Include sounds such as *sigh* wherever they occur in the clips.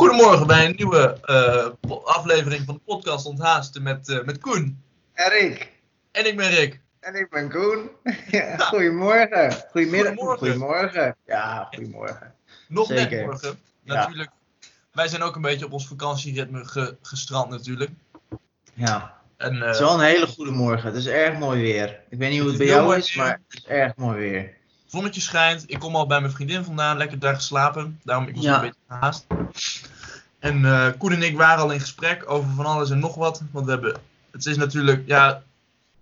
Goedemorgen bij een nieuwe uh, aflevering van de podcast Onthaasten met, uh, met Koen. En Rick. En ik ben Rick. En ik ben Koen. *laughs* ja, goedemorgen. Goedemiddag. Goedemorgen. Goedemorgen. Ja, goedemorgen. Nog Zeker. net morgen. Natuurlijk. Wij zijn ook een beetje op ons vakantieritme ge gestrand natuurlijk. Ja. En, uh, Het is wel een hele goede morgen. Het is erg mooi weer. Ik weet niet hoe het bij jou is, weer. maar het is erg mooi weer. Zonnetje schijnt. Ik kom al bij mijn vriendin vandaan. Lekker daar geslapen. Daarom ik was Ja. een beetje gehaast. En eh, Koen en ik waren al in gesprek over van alles en nog wat. Want we hebben... Het is natuurlijk... Ja,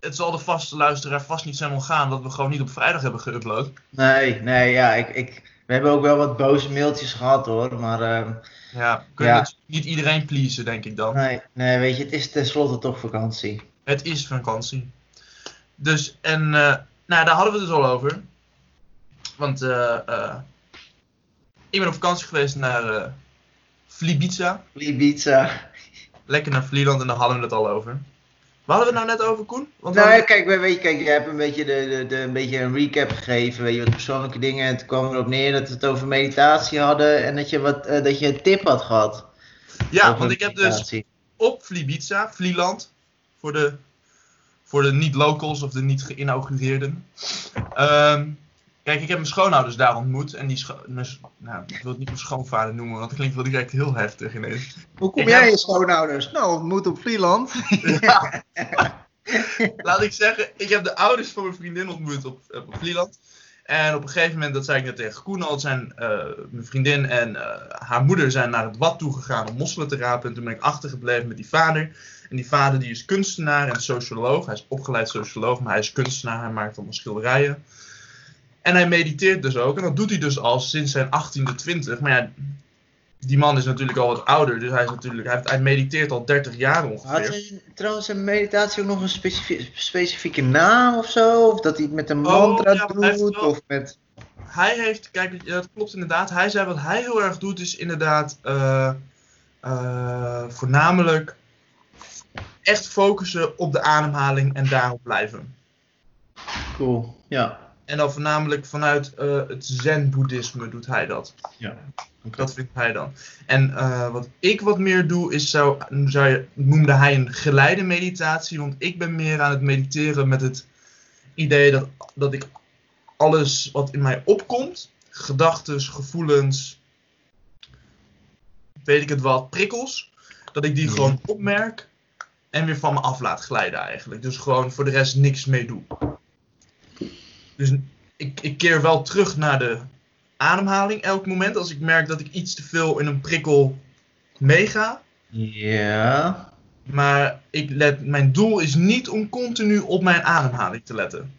het zal de vaste luisteraar vast niet zijn ontgaan dat we gewoon niet op vrijdag hebben geüpload. Nee, nee, ja, ik, ik, we hebben ook wel wat boze mailtjes gehad hoor. Maar ehm, Ja, kunnen Ja. natuurlijk niet iedereen pleasen, denk ik dan. nee, nee, weet je, het is tenslotte toch vakantie. Het is vakantie. Dus, en eh, nou, daar hadden we het dus al over. Want eh, eh, ik ben op vakantie geweest naar eh Flibiza. Ibiza. Lekker naar Vlieland en daar hadden we het al over. Waar hadden we het nou net over, Koen? Want Nou, hadden- kijk, we- weet je, kijk, je hebt een beetje, de, de, de, een beetje een recap gegeven, weet je, wat persoonlijke dingen. En toen kwam erop neer dat we het over meditatie hadden en dat je, wat, dat je een tip had gehad. ja, want ik heb dus op Flibiza, Vlieland, voor de, voor de niet-locals of de niet-geïnaugureerden. Ehm, kijk, ik heb mijn schoonouders daar ontmoet. En die nou, ik wil het niet mijn schoonvader noemen, want dat klinkt wel direct heel heftig ineens. Hoe kom ik jij heb- je schoonouders? Nou, ontmoet op Vlieland. *laughs* *laughs* Laat ik zeggen, ik heb de ouders van mijn vriendin ontmoet op, op Vlieland. En op een gegeven moment, dat zei ik net tegen Koen al, zijn eh, mijn vriendin en eh, haar moeder zijn naar het Wat toegegaan om mosselen te rapen. En toen ben ik achtergebleven met die vader. En die vader die is kunstenaar en socioloog. Hij is opgeleid socioloog, maar hij is kunstenaar. Hij maakt allemaal schilderijen. En hij mediteert dus ook. En dat doet hij dus al sinds zijn 18e, 20. Maar ja, die man is natuurlijk al wat ouder. Dus hij, is natuurlijk, hij, heeft, hij mediteert al 30 jaar Had ongeveer. hij trouwens een meditatie ook nog een specifie- specifieke naam of zo? Of dat hij het met een Oh, mantra ja, doet? wel- Of met... hij heeft, kijk, dat klopt inderdaad. Hij zei wat hij heel erg doet, is inderdaad eh, eh, voornamelijk echt focussen op de ademhaling en daarop blijven. Cool, ja. En dan voornamelijk vanuit eh, het zen-boeddhisme doet hij dat. ja. Dat vindt hij dan. En eh, wat ik wat meer doe, is zou, zou je, noemde hij een geleide meditatie. Want ik ben meer aan het mediteren met het idee dat, dat ik alles wat in mij opkomt, gedachten, gevoelens, weet ik het wat, prikkels, dat ik die Ja. gewoon opmerk en weer van me af laat glijden eigenlijk. Dus gewoon voor de rest niks mee doe. Dus ik, ik keer wel terug naar de ademhaling elk moment. Als ik merk dat ik iets te veel in een prikkel meega. Ja. Maar ik let, mijn doel is niet om continu op mijn ademhaling te letten.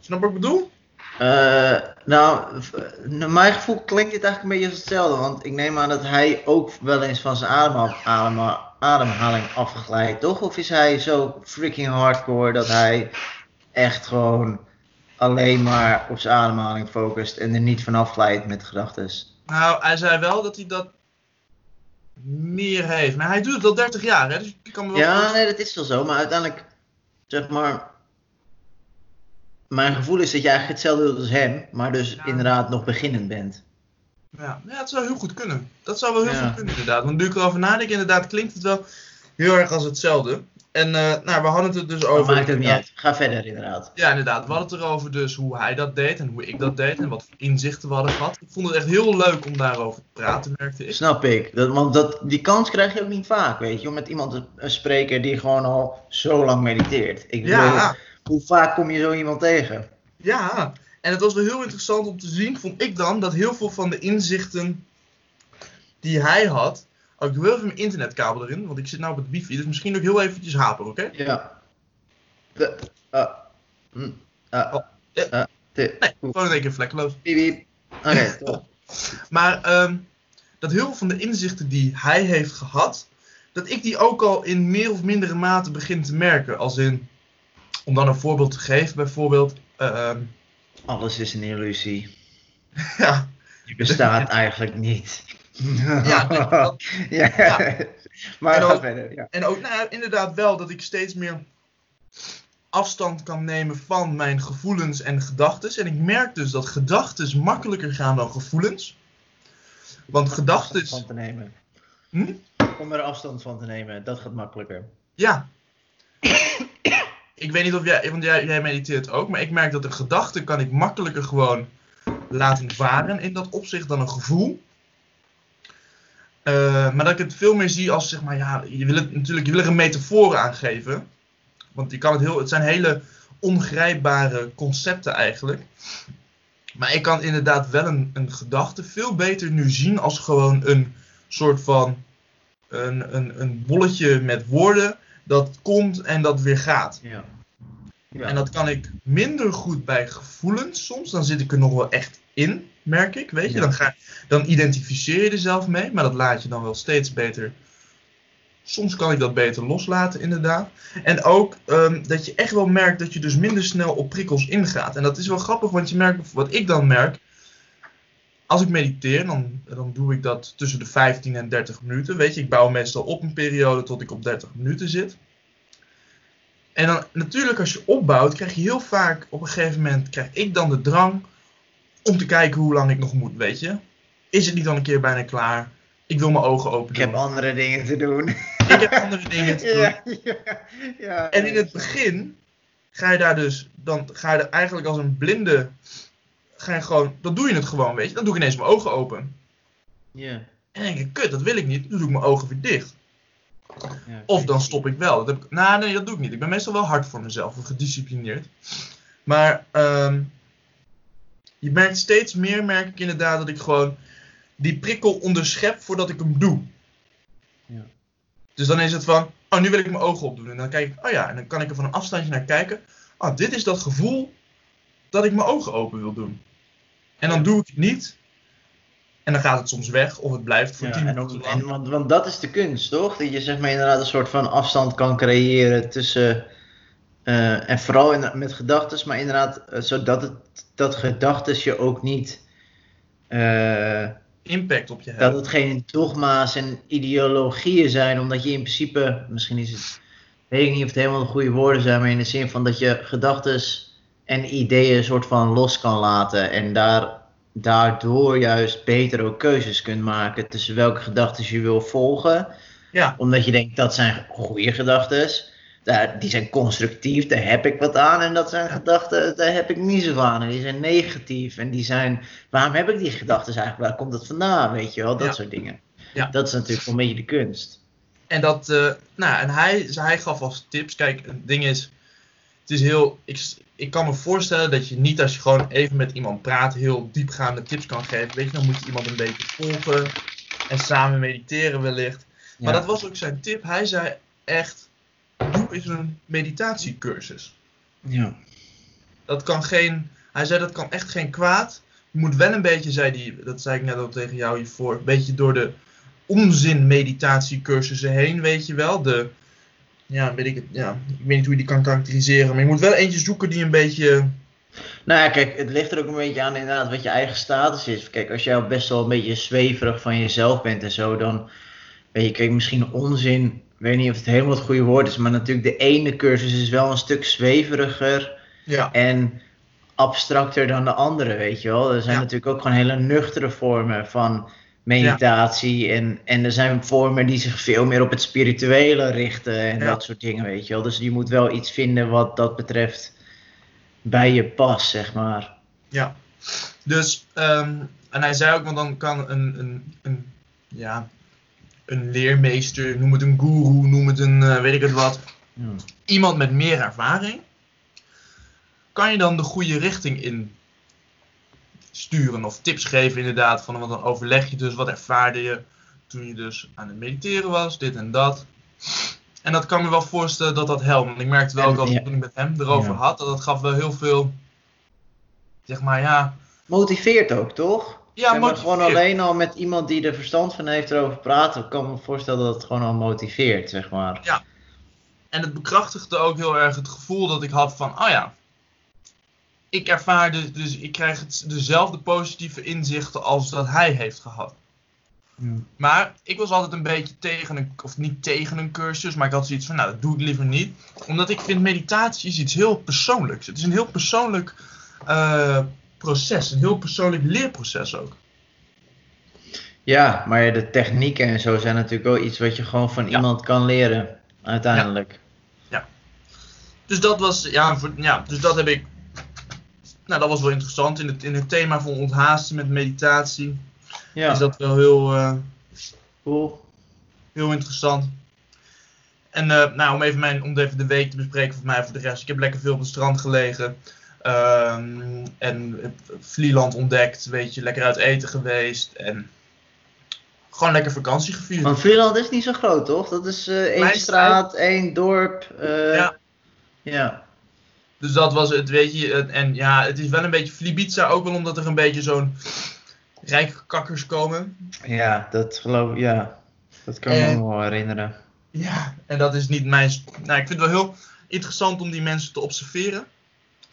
Snap wat ik bedoel? Eh, nou, naar mijn gevoel klinkt dit eigenlijk een beetje als hetzelfde. Want ik neem aan dat hij ook wel eens van zijn adem, adem, ademhaling afglijdt, toch? Of is hij zo freaking hardcore dat hij echt gewoon alleen maar op zijn ademhaling focust en er niet van afglijdt met gedachten? Nou, hij zei wel dat hij dat meer heeft. Maar hij doet het al 30 jaar, hè? Dus ik kan me wel Ja, nee, dat is wel zo. Maar uiteindelijk, zeg maar. Mijn gevoel is dat je eigenlijk hetzelfde doet als hem, maar dus Ja. inderdaad nog beginnend bent. Ja, ja, het zou heel goed kunnen. Dat zou wel heel Ja. goed kunnen, inderdaad. Want nu ik erover nadenk, inderdaad klinkt het wel heel erg als hetzelfde. En eh, nou, we hadden het dus Maar over. maakt het niet uit. Ga verder, inderdaad. Ja, inderdaad. We hadden het erover dus hoe hij dat deed en hoe ik dat deed en wat voor inzichten we hadden gehad. Ik vond het echt heel leuk om daarover te praten, merkte ik. Snap ik. Dat, want dat, die kans krijg je ook niet vaak, weet je. Om met iemand te spreken die gewoon al zo lang mediteert. Ik bedoel, Ja, hoe vaak kom je zo iemand tegen? ja. En het was wel heel interessant om te zien, vond ik dan, dat heel veel van de inzichten die hij had. Oh, ik doe heel even mijn internetkabel erin, want ik zit nou op het wifi, dus misschien ook heel eventjes haperen, oké? Ja. De, uh, mm, uh, Oh, uh, de, Nee, gewoon in één keer vlekkeloos. Oké. *laughs* Maar ehm, dat heel veel van de inzichten die hij heeft gehad, dat ik die ook al in meer of mindere mate begin te merken. Als in, om dan een voorbeeld te geven, bijvoorbeeld. ehm, Alles is een illusie. *laughs* ja, Je bestaat eigenlijk niet. Ja, *laughs* ja. ja. Maar En ook- verder. Ja. en ook nou, inderdaad wel dat ik steeds meer afstand kan nemen van mijn gevoelens en gedachten. En ik merk dus dat gedachten makkelijker gaan dan gevoelens. Want gedachten. Van te nemen. Hm? Om er afstand van te nemen, dat gaat makkelijker. Ja. ik weet niet of jij, want jij, jij mediteert ook, maar ik merk dat een gedachte kan ik makkelijker gewoon laten varen in dat opzicht dan een gevoel. Uh, maar dat ik het veel meer zie als, zeg maar, ja, je wil het natuurlijk, je wil er een metafoor aan geven. Want je kan het heel, het zijn hele ongrijpbare concepten eigenlijk. Maar ik kan inderdaad wel een, een gedachte veel beter nu zien als gewoon een soort van een, een, een bolletje met woorden dat komt en dat weer gaat. Ja. Ja. En dat kan ik minder goed bij gevoelens soms. Dan zit ik er nog wel echt in, merk ik. Weet je, Ja. dan, ga, dan identificeer je er zelf mee, maar dat laat je dan wel steeds beter. Soms kan ik dat beter loslaten, inderdaad. En ook ehm, dat je echt wel merkt dat je dus minder snel op prikkels ingaat. En dat is wel grappig, want je merkt, wat ik dan merk. Als ik mediteer, dan, dan doe ik dat tussen de 15 en 30 minuten. Weet je, ik bouw meestal op een periode tot ik op 30 minuten zit. En dan natuurlijk als je opbouwt, krijg je heel vaak op een gegeven moment, krijg ik dan de drang om te kijken hoe lang ik nog moet, weet je. Is het niet dan een keer bijna klaar? Ik wil mijn ogen open Ik heb doen. andere dingen te doen. Ik heb andere dingen te *laughs* doen. ja, ja, ja. En in het begin ga je daar dus, dan ga je er eigenlijk als een blinde, ga je gewoon, dan doe je het gewoon, weet je. Dan doe ik ineens mijn ogen open. Ja, En dan denk ik, kut, dat wil ik niet. Dan doe ik mijn ogen weer dicht. ja. Of dan stop ik wel. Dat heb ik, nou, nee, dat doe ik niet. Ik ben meestal wel hard voor mezelf, of gedisciplineerd. Maar ehm, je merkt steeds meer, merk ik inderdaad, dat ik gewoon die prikkel onderschep voordat ik hem doe. Ja. Dus dan is het van, oh, nu wil ik mijn ogen opdoen. En dan kijk ik, oh ja, en dan kan ik er van een afstandje naar kijken. Oh, dit is dat gevoel dat ik mijn ogen open wil doen. En dan doe ik het niet. En dan gaat het soms weg, of het blijft voor Ja, 10 en, minuten lang. en, want, want dat is de kunst, toch? Dat je zeg maar inderdaad een soort van afstand kan creëren tussen. Eh, en vooral in, met gedachten, maar inderdaad, eh, zodat het, dat gedachten je ook niet. eh, Impact op je hebben. dat het geen dogma's en ideologieën zijn, omdat je in principe, misschien is het, weet ik niet of het helemaal de goede woorden zijn, maar in de zin van dat je gedachten en ideeën een soort van los kan laten en daar, daardoor juist beter ook keuzes kunt maken tussen welke gedachten je wil volgen, Ja, omdat je denkt dat zijn goede gedachten. Daar, die zijn constructief, daar heb ik wat aan. En dat zijn gedachten, daar heb ik niet zo aan. En die zijn negatief. En die zijn, waarom heb ik die gedachten eigenlijk? Waar komt dat vandaan? Weet je wel, dat Ja. soort dingen. Ja. Dat is natuurlijk een beetje de kunst. En dat, eh, nou, en hij, hij gaf als tips, kijk, het ding is, het is heel, ik, ik kan me voorstellen dat je niet als je gewoon even met iemand praat, heel diepgaande tips kan geven. Weet je, dan moet je iemand een beetje volgen en samen mediteren wellicht. Maar Ja. dat was ook zijn tip. Hij zei echt, doe eens een meditatiecursus. Ja. Dat kan geen, hij zei dat kan echt geen kwaad. Je moet wel een beetje, zei die, dat zei ik net al tegen jou hiervoor, een beetje door de onzin meditatiecursussen heen, weet je wel. De, ja, weet ik het, ja, ik weet niet hoe je die kan karakteriseren, maar je moet wel eentje zoeken die een beetje, Nou ja, kijk, het ligt er ook een beetje aan inderdaad wat je eigen status is. Kijk, als jij al best wel een beetje zweverig van jezelf bent en zo, dan weet je, kijk, misschien onzin, ik weet niet of het helemaal het goede woord is, maar natuurlijk de ene cursus is wel een stuk zweveriger ja, en abstracter dan de andere, weet je wel. Er zijn Ja. natuurlijk ook gewoon hele nuchtere vormen van meditatie en, en er zijn vormen die zich veel meer op het spirituele richten en dat soort dingen, weet je wel. Dus je moet wel iets vinden wat dat betreft bij je past, zeg maar. ja. Dus, ehm, en hij zei ook, want dan kan een, een, een, ja, een leermeester, noem het een guru, noem het een, eh, weet ik het wat, Ja. iemand met meer ervaring, kan je dan de goede richting in sturen of tips geven inderdaad. Van, want dan overleg je dus wat ervaarde je toen je dus aan het mediteren was, dit en dat. En dat kan me wel voorstellen dat dat helpt. Want ik merkte wel al ja. toen ik met hem erover Ja. had, dat het gaf wel heel veel, zeg maar ja, Motiveert ook, toch? Ja maar, gewoon alleen al met iemand die er verstand van heeft erover praten, kan me voorstellen dat het gewoon al motiveert, zeg maar. En het bekrachtigde ook heel erg het gevoel dat ik had van, oh ja, ik ervaar dus, dus ik krijg het, dezelfde positieve inzichten als dat hij heeft gehad. Maar ik was altijd een beetje tegen een, of niet tegen een cursus, maar ik had zoiets van, nou, dat doe ik liever niet. Omdat ik vind meditatie is iets heel persoonlijks. Het is een heel persoonlijk eh, proces, een heel persoonlijk leerproces ook. Ja, maar de technieken en zo zijn natuurlijk wel iets wat je gewoon van Ja. iemand kan leren, uiteindelijk. Dus dat was, ja, voor, ja, dus dat heb ik. Nou, dat was wel interessant. In het, in het thema van onthaasten met meditatie Ja, is dat wel heel, cool. heel interessant. En eh, nou, om even, mijn, om even de week te bespreken voor mij voor de rest. Ik heb lekker veel op het strand gelegen. Ehm, en Vlieland ontdekt, weet je, lekker uit eten geweest. En gewoon lekker vakantie gevierd. Want Vlieland is niet zo groot, toch? Dat is eh één straat, één dorp. eh, Ja. ja. Dus dat was het, weet je. En ja, het is wel een beetje Flibiza, ook wel omdat er een beetje zo'n rijke kakkers komen. Ja, dat geloof ik, ja. Dat kan ik me wel herinneren. Ja, en dat is niet mijn. Nou, ik vind het wel heel interessant om die mensen te observeren.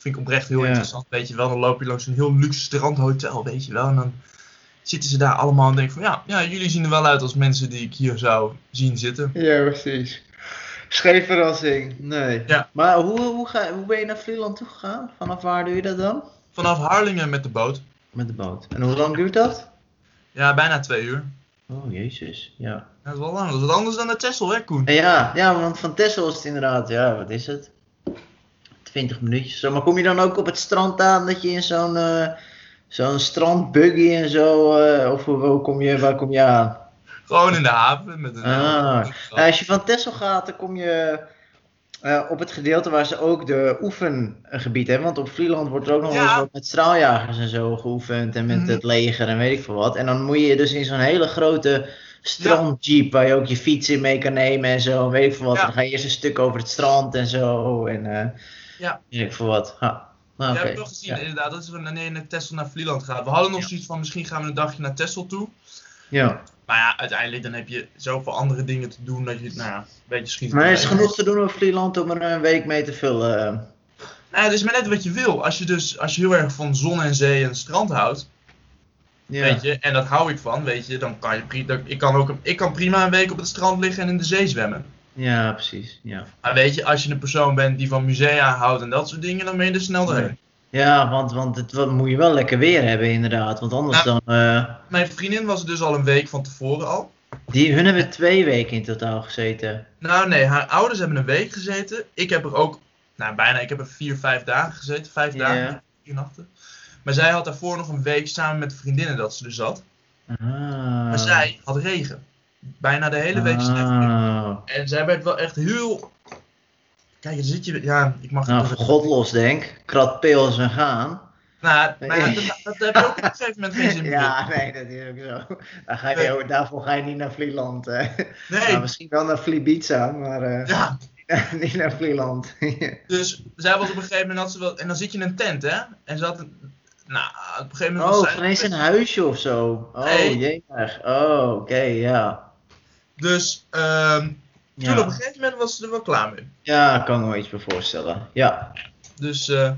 Vind ik oprecht heel Ja. interessant. Weet je wel, dan loop je langs een heel luxe strandhotel, weet je wel. En dan zitten ze daar allemaal en denk van ja, ja, jullie zien er wel uit als mensen die ik hier zou zien zitten. Ja, precies. Geen verrassing, nee. Ja. Maar hoe, hoe, ga, hoe ben je naar Vlieland toegegaan? Vanaf waar doe je dat dan? Vanaf Harlingen met de boot. Met de boot. En hoe lang duurt dat? Ja, bijna twee uur. Oh, jezus, ja. Ja, dat is wel lang. Dat is wat anders dan de Texel, hè, Koen? En Ja, ja, want van Texel is het inderdaad, ja, wat is het? 20 minuutjes zo. Maar kom je dan ook op het strand aan dat je in zo'n eh, zo'n strandbuggy en zo, eh, of hoe, kom je, waar kom je aan? Gewoon in de haven met een. Ah. Nou, als je van Texel gaat, dan kom je eh, op het gedeelte waar ze ook de oefengebied hebben. Want op Vlieland wordt er ook nog wel Ja. wat met straaljagers en zo geoefend. En met Mhm. het leger en weet ik veel wat. En dan moet je dus in zo'n hele grote strandjeep waar je ook je fiets in mee kan nemen en zo. Weet ik veel wat. Ja. Dan ga je eerst een stuk over het strand en zo. En eh Ja. ik veel wat. Ha. Nou, Ja, oké. heb ik wel gezien, Ja. inderdaad. Dat is wanneer je naar Texel naar Vlieland gaat. We hadden nog Ja. zoiets van, misschien gaan we een dagje naar Texel toe. ja. Maar ja, uiteindelijk dan heb je zoveel andere dingen te doen dat je, nou ja, een beetje schiet. Maar er is genoeg te doen op Vlieland om er een week mee te vullen. Nou, het is maar net wat je wil. Als je dus, als je heel erg van zon en zee en strand houdt, Ja. weet je, en dat hou ik van, weet je, dan kan je prima, ik kan ook, ik kan prima een week op het strand liggen en in de zee zwemmen. Ja, precies. Ja. Maar weet je, als je een persoon bent die van musea houdt en dat soort dingen, dan ben je er snel doorheen. Ja, want, want het moet je wel lekker weer hebben inderdaad. Want anders Ja. dan... eh, Mijn vriendin was er dus al een week van tevoren al. die, hun hebben twee weken in totaal gezeten. Nou nee, haar ouders hebben een week gezeten. Ik heb er ook, nou bijna, ik heb er vier, vijf dagen gezeten. Vijf dagen, vier nachten. Maar zij had daarvoor nog een week samen met vriendinnen dat ze er zat. Ah. Maar zij had regen. Bijna de hele week. Ah. En zij werd wel echt heel... Kijk, dan zit je... Ja, ik mag Nou, het voor God los denk. Krat pils en gaan. Nou, maar ja, dat, dat heb je ook op een gegeven moment geen zin *laughs* meer in. Ja, nee, dat is ook zo. Ga je, Nee. Daarvoor ga je niet naar Vlieland. eh. Nee, Nou, misschien wel naar Vlibiza, maar eh, ja. *laughs* niet naar Vlieland. *laughs* Dus zij was op een gegeven moment... Had ze wel, en dan zit je in een tent, hè. En ze had een... Nou, op een gegeven moment was oh, zij... ineens een huisje of zo. Oh, Nee. jee. Oh, oké, ja. Dus ehm, toen op Ja. een gegeven moment was ze er wel klaar mee. ja, ik kan me wel iets bij voorstellen. Ja, Dus eh,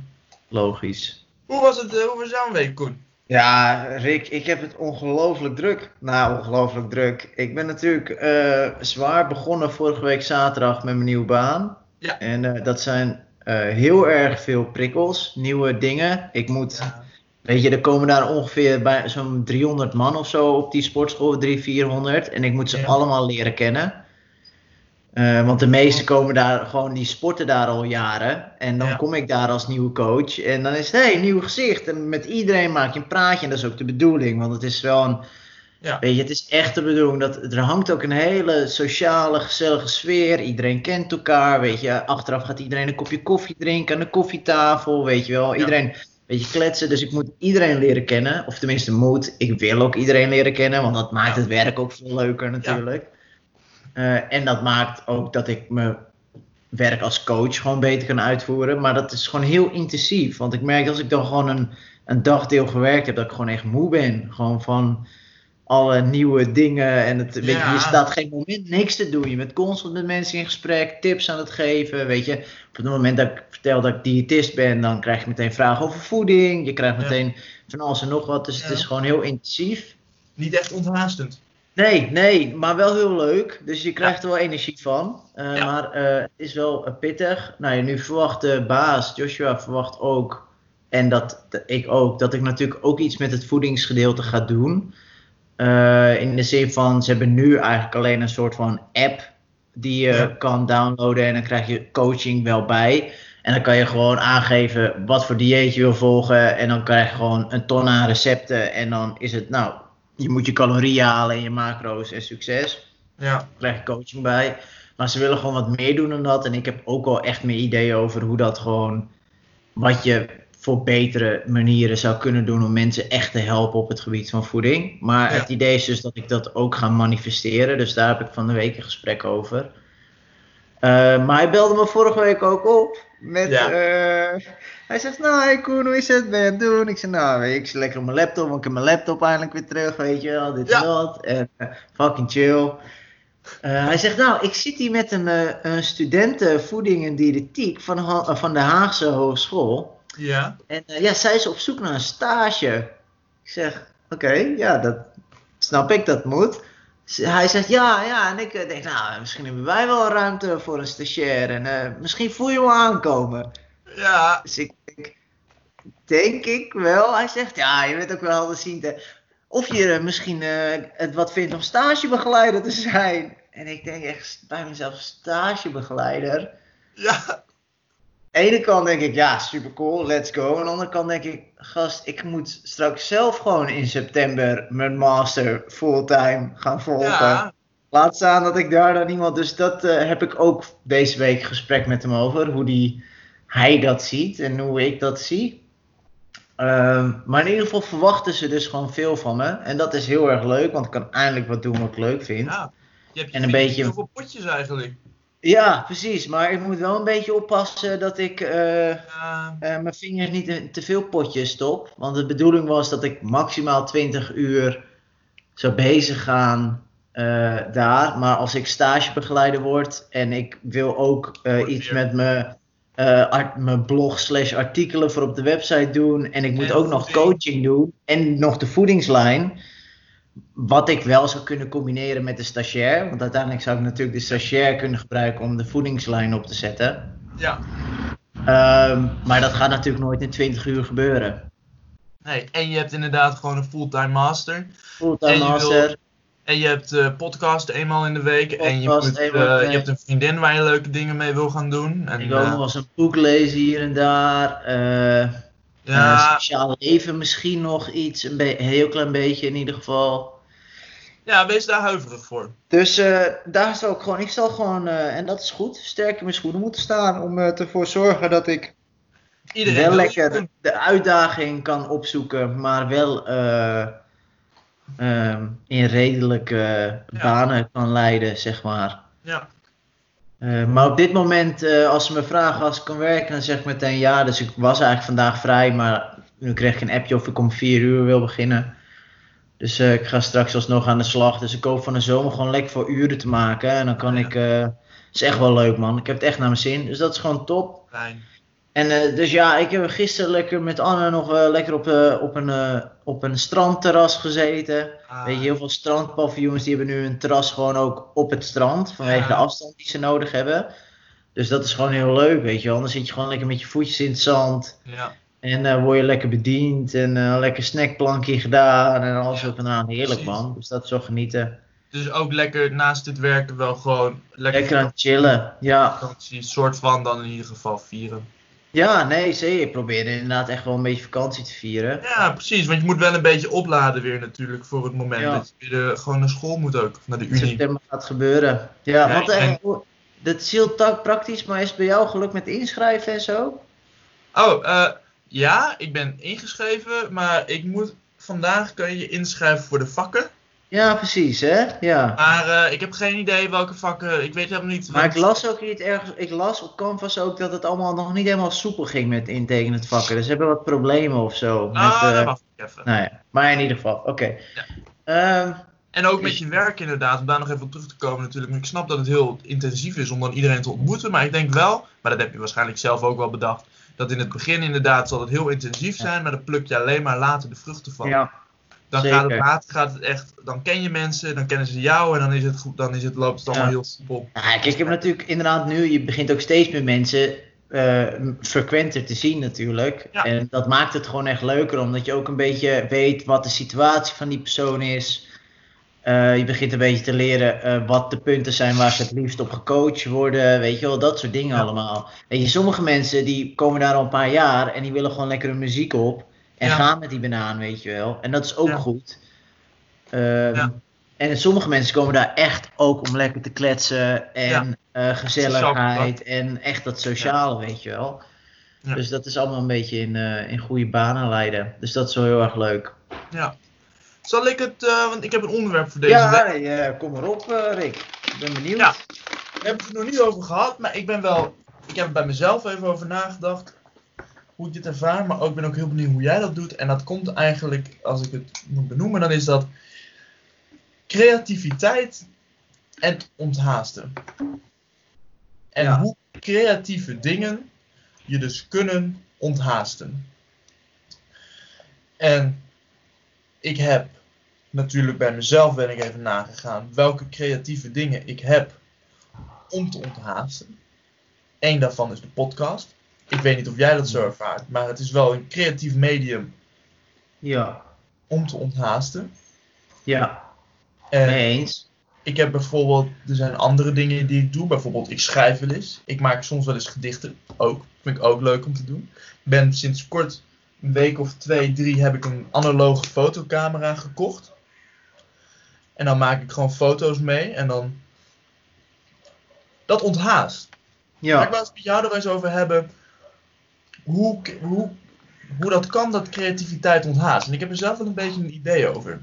logisch. hoe was het, eh, hoe was jouw week, Koen? Ja, Rick, ik heb het ongelooflijk druk. Nou, ongelooflijk druk. Ik ben natuurlijk eh, zwaar begonnen vorige week zaterdag met mijn nieuwe baan. Ja. En dat zijn heel erg veel prikkels, nieuwe dingen. Ik moet, weet je, er komen daar ongeveer bij zo'n 300 man of zo op die sportschool, 300, 400. En ik moet ze Ja. allemaal leren kennen. Eh, want de meesten komen daar gewoon, die sporten daar al jaren. En dan Ja. kom ik daar als nieuwe coach. En dan is het, hey, nieuw gezicht. En met iedereen maak je een praatje. En dat is ook de bedoeling. Want het is wel een, Ja. weet je, het is echt de bedoeling. Dat, er hangt ook een hele sociale, gezellige sfeer. Iedereen kent elkaar, weet je. Achteraf gaat iedereen een kopje koffie drinken aan de koffietafel, weet je wel. Iedereen, weet je, kletsen. Dus ik moet iedereen leren kennen. Of tenminste moet. Ik wil ook iedereen leren kennen. Want dat maakt het werk ook veel leuker natuurlijk. Eh, en dat maakt ook dat ik mijn werk als coach gewoon beter kan uitvoeren. Maar dat is gewoon heel intensief. Want ik merk als ik dan gewoon een, een dagdeel gewerkt heb, dat ik gewoon echt moe ben. Gewoon van alle nieuwe dingen. En het, weet je, Ja. je staat geen moment niks te doen. Je bent constant met mensen in gesprek, tips aan het geven. Weet je, op het moment dat ik vertel dat ik diëtist ben, dan krijg je meteen vragen over voeding. Je krijgt Ja. meteen van alles en nog wat. Dus het is gewoon heel intensief. Niet echt onthaastend. Nee, nee, maar wel heel leuk. Dus je krijgt er wel energie van. Eh. Maar eh, het is wel eh, pittig. Nou, ja, nu verwacht de baas, Joshua, verwacht ook. En dat ik ook, dat ik natuurlijk ook iets met het voedingsgedeelte ga doen. Eh, in de zin van, ze hebben nu eigenlijk alleen een soort van app die je Ja. kan downloaden en dan krijg je coaching wel bij. En dan kan je gewoon aangeven wat voor dieet je wil volgen en dan krijg je gewoon een ton aan recepten en dan is het, nou, je moet je calorieën halen en je macro's en succes. Ja. Daar krijg je coaching bij. Maar ze willen gewoon wat meer doen dan dat. En ik heb ook wel echt meer ideeën over hoe dat gewoon. Wat je voor betere manieren zou kunnen doen om mensen echt te helpen op het gebied van voeding. Maar Ja. het idee is dus dat ik dat ook ga manifesteren. Dus daar heb ik van de week een gesprek over. Eh, maar hij belde me vorige week ook op. Met, Ja. eh, hij zegt, nou hey Koen, hoe is het? Ben je aan het doen? Ik zeg, nou, weet je, ik zit lekker op mijn laptop, want ik heb mijn laptop eindelijk weer terug, weet je wel, dit Ja. en dat. En eh, fucking chill. Hij zegt, nou, ik zit hier met een, een studenten voeding en diëtetiek van, van de Haagse Hogeschool. Ja. En eh, ja, zij is op zoek naar een stage. Ik zeg, oké, ja, dat snap ik, dat moet. Hij zegt, ja, ja, en ik eh, denk, nou, misschien hebben wij wel ruimte voor een stagiair. En eh, misschien voel je wel aankomen. Ja. Dus ik denk, denk ik wel. Hij zegt, ja, je bent ook wel helderziend. hè. Of je misschien het wat vindt om stagebegeleider te zijn. En ik denk echt bij mezelf, stagebegeleider. Ja. Aan de ene kant denk ik, ja, super cool, let's go. Aan de andere kant denk ik, gast, ik moet straks zelf gewoon in september mijn master fulltime gaan volgen. Ja. Laat staan dat ik daar dan iemand. Dus dat eh, heb ik ook deze week gesprek met hem over. Hoe die, hij dat ziet en hoe ik dat zie. Ehm, maar in ieder geval verwachten ze dus gewoon veel van me. En dat is heel erg leuk, want ik kan eindelijk wat doen wat ik leuk vind. Ja. Je hebt je En een beetje- potjes eigenlijk. Precies. Maar ik moet wel een beetje oppassen dat ik eh, Ja. eh, mijn vingers niet in te veel potjes stop. Want de bedoeling was dat ik maximaal 20 uur zou bezig gaan eh, daar. Maar als ik stagebegeleider word en ik wil ook iets met mijn, art- mijn blog slash artikelen voor op de website doen. En ik moet En ook nog coaching doen. En nog de voedingslijn. Wat ik wel zou kunnen combineren met de stagiair. Want uiteindelijk zou ik natuurlijk de stagiair kunnen gebruiken om de voedingslijn op te zetten. ja. Ehm, maar dat gaat natuurlijk nooit in 20 uur gebeuren. Nee, en je hebt inderdaad gewoon een fulltime master. Fulltime En je wil- master. En je hebt eh podcast eenmaal in de week. en je, moet, eh, je hebt een vriendin waar je leuke dingen mee wil gaan doen. En, Ik wil nog wel eens een boek lezen hier en daar. Eh eh, ja, sociaal leven misschien nog iets. Een, heel klein beetje in ieder geval. ja, wees daar huiverig voor. Dus eh, daar zal ik gewoon, ik zal gewoon, eh, en dat is goed, sterk in mijn schoenen moeten staan om eh, ervoor zorgen dat ik Iedereen wel lekker de uitdaging kan opzoeken, maar wel eh, ehm, in redelijke banen kan leiden, zeg maar. Ja, Eh, maar op dit moment, eh, als ze me vragen als ik kan werken, dan zeg ik meteen ja. Dus ik was eigenlijk vandaag vrij, maar nu kreeg ik een appje of ik om 4 uur wil beginnen. Dus eh, ik ga straks alsnog aan de slag. Dus ik hoop van de zomer gewoon lekker voor uren te maken. En dan kan Ja. ik. eh is echt wel leuk, man. Ik heb het echt naar mijn zin. Dus dat is gewoon top. fijn. En eh, dus ja, ik heb gisteren lekker met Anne nog eh, lekker op, eh, op, een, op een strandterras gezeten. Ah, Weet je, heel veel strandpaviljoens die hebben nu een terras gewoon ook op het strand. Vanwege Ja. de afstand die ze nodig hebben. Dus dat is gewoon heel leuk, weet je wel. Dan zit je gewoon lekker met je voetjes in het zand. ja. En word je lekker bediend. En lekker snackplankje gedaan. En alles Ja, op en aan. Heerlijk man. Dus dat is wel genieten. Dus ook lekker naast dit werken wel gewoon lekker, Lekker aan het chillen. Ja. vakantie, soort van dan in ieder geval vieren. Ja, nee, zeker. Ik probeer inderdaad echt wel een beetje vakantie te vieren. Ja, precies. Want je moet wel een beetje opladen weer natuurlijk voor het moment Ja. dat je weer eh, gewoon naar school moet ook. Of naar de unie. september gaat gebeuren. Ja, Ja, want hoe- dat heel tak praktisch. Maar is het bij jou geluk met inschrijven en zo? Oh, eh, ja, ik ben ingeschreven, maar ik moet vandaag kun je je inschrijven voor de vakken. Ja, precies hè. Ja. Maar eh, ik heb geen idee welke vakken. Ik weet helemaal niet. Maar ik las ook niet ergens, ik las op Canvas ook dat het allemaal nog niet helemaal soepel ging met intekenen het vakken. Dus ze hebben wat problemen of zo. Met, Ah, eh, dan wacht ik even. nou ja, maar in ieder geval, oké. Ja. Ehm, En ook met je werk inderdaad, om daar nog even op terug te komen natuurlijk. Ik snap dat het heel intensief is om dan iedereen te ontmoeten, maar ik denk wel, maar dat heb je waarschijnlijk zelf ook wel bedacht, dat in het begin inderdaad zal het heel intensief zijn, maar dan pluk je alleen maar later de vruchten van. ja, dan zeker. gaat het later gaat het echt, dan ken je mensen, dan kennen ze jou en dan is het goed, dan is het, loopt het allemaal Ja. heel soepel. Nou, kijk, ik heb natuurlijk inderdaad nu, je begint ook steeds meer mensen eh, frequenter te zien natuurlijk. Ja. En dat maakt het gewoon echt leuker, omdat je ook een beetje weet wat de situatie van die persoon is. Eh, je begint een beetje te leren eh, wat de punten zijn waar ze het liefst op gecoacht worden. Weet je wel, dat soort dingen Ja. allemaal. Weet je, sommige mensen die komen daar al een paar jaar en die willen gewoon lekker hun muziek op. En Ja. gaan met die banaan, weet je wel. En dat is ook Ja. goed. Ehm, Ja. En sommige mensen komen daar echt ook om lekker te kletsen en eh, gezelligheid en echt dat sociale, weet je wel. Ja. Dus dat is allemaal een beetje in, eh, in goede banen leiden. Dus dat is wel heel erg leuk. Ja. Zal ik het, eh, want ik heb een onderwerp voor deze ja, week. eh, kom maar op, Rick. Ik ben benieuwd. Ja. We hebben het er nog niet over gehad, maar ik ben wel, ik heb er bij mezelf even over nagedacht. Hoe ik dit ervaar, maar ook ik ben ook heel benieuwd hoe jij dat doet. En dat komt eigenlijk, als ik het moet benoemen, dan is dat creativiteit en onthaasten. En Ja. hoe creatieve dingen je dus kunnen onthaasten. En ik heb natuurlijk bij mezelf ben ik even nagegaan welke creatieve dingen ik heb om te onthaasten. Eén daarvan is de podcast. Ik weet niet of jij dat zo ervaart, maar het is wel een creatief medium Ja, om te onthaasten. ja. En mee eens. ik heb bijvoorbeeld, er zijn andere dingen die ik doe. Bijvoorbeeld, ik schrijf wel eens. Ik maak soms wel eens gedichten. Ook. Vind ik ook leuk om te doen. Ik ben sinds kort, een week of twee, drie, heb ik een analoge fotocamera gekocht. En dan maak ik gewoon foto's mee. En dan. Dat onthaast. Ja. Ik Ja, wil het met jou er eens over hebben. Hoe, hoe, hoe dat kan dat creativiteit onthaast. En ik heb er zelf wel een beetje een idee over.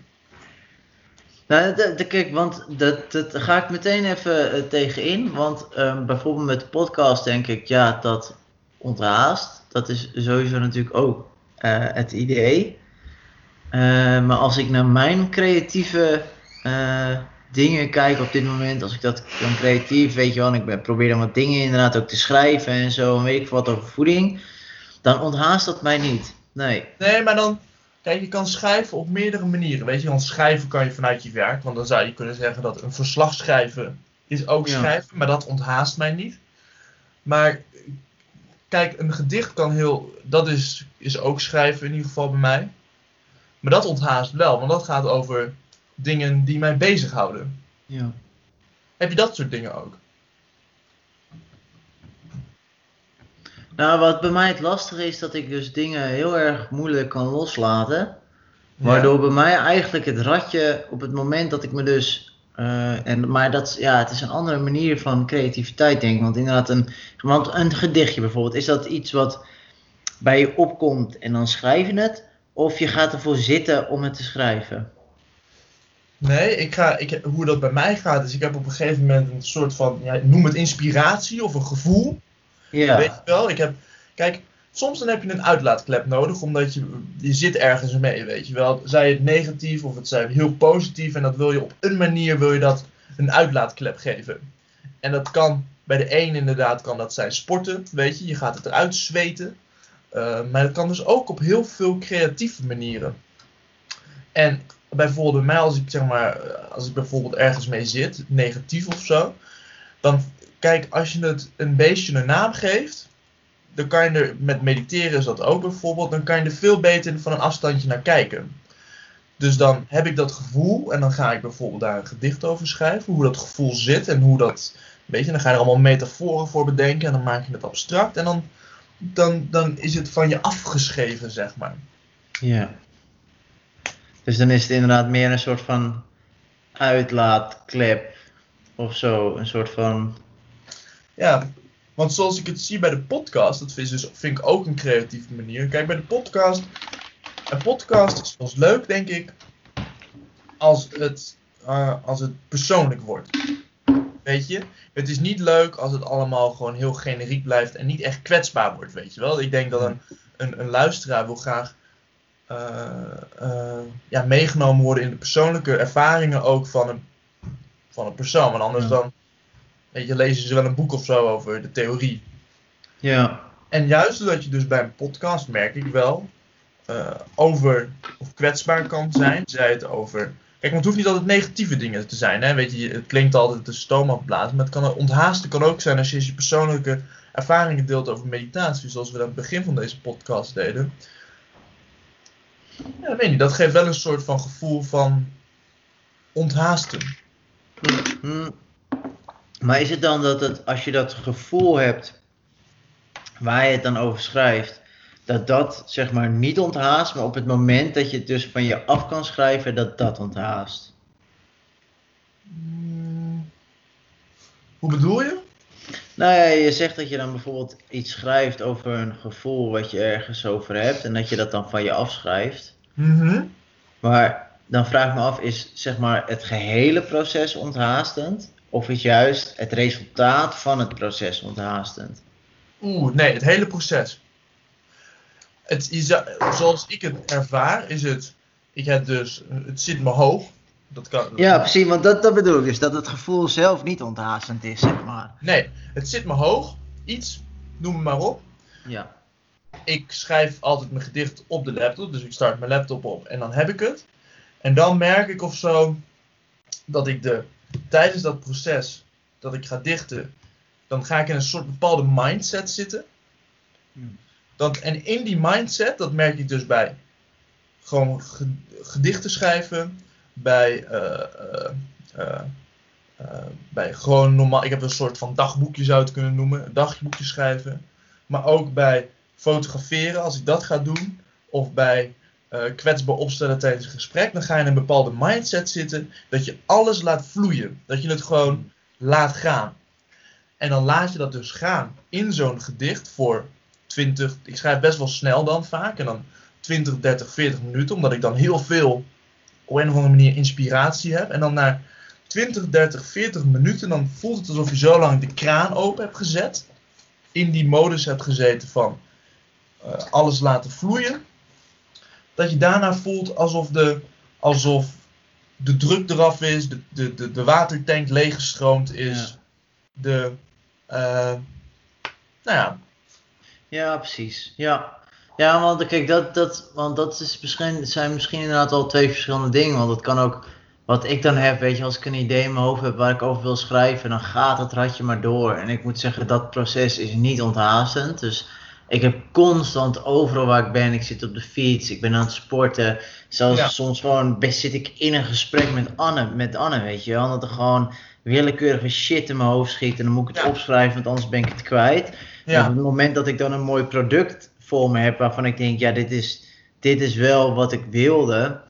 nou, kijk, want dat, dat ga ik meteen even eh, tegenin. Want ehm, bijvoorbeeld met de podcast denk ik, ja, dat onthaast. Dat is sowieso natuurlijk ook eh, het idee. Eh, maar als ik naar mijn creatieve dingen kijk op dit moment, als ik dat dan creatief, weet je wel, ik ben, probeer dan wat dingen inderdaad ook te schrijven en zo, en weet ik wat over voeding, dan onthaast dat mij niet. Nee. Nee, maar dan. Kijk, je kan schrijven op meerdere manieren. Weet je, want schrijven kan je vanuit je werk. Want dan zou je kunnen zeggen dat een verslag schrijven is ook Ja. schrijven. Maar dat onthaast mij niet. Maar kijk, een gedicht kan heel. Dat is, is ook schrijven in ieder geval bij mij. Maar dat onthaast wel, want dat gaat over dingen die mij bezighouden. Ja. Heb je dat soort dingen ook? Nou, wat bij mij het lastige is, dat ik dus dingen heel erg moeilijk kan loslaten. Waardoor bij mij eigenlijk het ratje op het moment dat ik me dus. eh, en, maar dat, ja, het is een andere manier van creativiteit, denk ik. Want inderdaad, een, want een gedichtje bijvoorbeeld, is dat iets wat bij je opkomt en dan schrijf je het? Of je gaat ervoor zitten om het te schrijven? Nee, ik ga, ik, hoe dat bij mij gaat is, ik heb op een gegeven moment een soort van, ja, noem het inspiratie of een gevoel. Ja, Weet je wel? Ik heb, kijk, soms dan heb je een uitlaatklep nodig, omdat je, je zit ergens mee, weet je wel. Zij het negatief of het zij heel positief en dat wil je op een manier, wil je dat een uitlaatklep geven. En dat kan, bij de een inderdaad kan dat zijn sporten, weet je, je gaat het eruit zweten. Uh, maar dat kan dus ook op heel veel creatieve manieren. En bijvoorbeeld bij mij, als ik zeg maar, als ik bijvoorbeeld ergens mee zit, negatief of zo, dan kijk, als je het een beestje een naam geeft, dan kan je er, met mediteren is dat ook bijvoorbeeld, dan kan je er veel beter van een afstandje naar kijken. Dus dan heb ik dat gevoel en dan ga ik bijvoorbeeld daar een gedicht over schrijven, hoe dat gevoel zit en hoe dat, weet je, dan ga je er allemaal metaforen voor bedenken en dan maak je het abstract en dan, dan, dan is het van je afgeschreven, zeg maar. Ja. Dus dan is het inderdaad meer een soort van uitlaatklep of zo. Een soort van. Ja, want zoals ik het zie bij de podcast, dat vind, dus, vind ik ook een creatieve manier. Kijk, bij de podcast. Een podcast is pas leuk, denk ik, als het, uh, als het persoonlijk wordt. Weet je? Het is niet leuk als het allemaal gewoon heel generiek blijft en niet echt kwetsbaar wordt, weet je wel? Ik denk dat een, een, een luisteraar wil graag uh, uh, ja, meegenomen worden in de persoonlijke ervaringen ook van een, van een persoon. Want anders ja. dan weet je, lezen ze wel een boek of zo over de theorie. Ja. En juist doordat je dus bij een podcast, merk ik wel, uh, over of kwetsbaar kan zijn. Zij het over. Kijk, want het hoeft niet altijd negatieve dingen te zijn. Hè? Weet je, het klinkt altijd de stoom afblazen. Maar het kan onthaasten kan ook zijn als je je persoonlijke ervaringen deelt over meditatie. Zoals we aan het begin van deze podcast deden. Ja, weet niet, dat geeft wel een soort van gevoel van. onthaasten. Hm. Maar is het dan dat het, als je dat gevoel hebt waar je het dan over schrijft, dat dat zeg maar niet onthaast, maar op het moment dat je het dus van je af kan schrijven, dat dat onthaast? Hmm. Hoe bedoel je? Nou ja, je zegt dat je dan bijvoorbeeld iets schrijft over een gevoel wat je ergens over hebt en dat je dat dan van je afschrijft. Mhm. Maar dan vraag ik me af, is zeg maar het gehele proces onthaastend? Of is juist het resultaat van het proces onthaastend? Oeh, nee, het hele proces. Het, zoals ik het ervaar, is het. Ik heb dus. Het zit me hoog. Dat kan. Ja, precies, want dat, dat bedoel ik dus, dat het gevoel zelf niet onthaastend is, zeg maar. Nee, het zit me hoog. Iets, noem het maar op. Ja. Ik schrijf altijd mijn gedicht op de laptop. Dus ik start mijn laptop op en dan heb ik het. En dan merk ik of zo dat ik de, tijdens dat proces dat ik ga dichten, dan ga ik in een soort bepaalde mindset zitten. Hmm. Dat, en in die mindset, dat merk ik dus bij gewoon ge- gedichten schrijven, bij, eh, eh, eh, bij gewoon normaal, ik heb een soort van dagboekje zou het kunnen noemen, een dagboekje schrijven. Maar ook bij fotograferen, als ik dat ga doen, of bij eh, kwetsbaar opstellen tijdens een gesprek, dan ga je in een bepaalde mindset zitten dat je alles laat vloeien. Dat je het gewoon laat gaan. En dan laat je dat dus gaan in zo'n gedicht voor 20, ik schrijf best wel snel dan vaak, en dan 20, 30, 40 minuten, omdat ik dan heel veel op een of andere manier inspiratie heb. En dan na 20, 30, 40 minuten, dan voelt het alsof je zo lang de kraan open hebt gezet, in die modus hebt gezeten van eh, alles laten vloeien, dat je daarna voelt alsof de, alsof de druk eraf is, de, de, de, de watertank leeggestroomd is, Ja. de, eh, nou ja, Ja, precies. Ja. Ja, want kijk, dat, dat, want dat is misschien, zijn misschien inderdaad al twee verschillende dingen. Want het kan ook, wat ik dan heb, weet je, als ik een idee in mijn hoofd heb waar ik over wil schrijven, dan gaat het ratje maar door. En ik moet zeggen, dat proces is niet onthaastend. Dus ik heb constant overal waar ik ben, ik zit op de fiets, ik ben aan het sporten. Zelfs Ja. soms gewoon best zit ik in een gesprek met Anne, met Anne, weet je wel. Dat er gewoon willekeurige shit in mijn hoofd schiet en dan moet ik het Ja. opschrijven, want anders ben ik het kwijt. Ja. op het moment dat ik dan een mooi product voor me heb waarvan ik denk, ja, dit is, dit is wel wat ik wilde,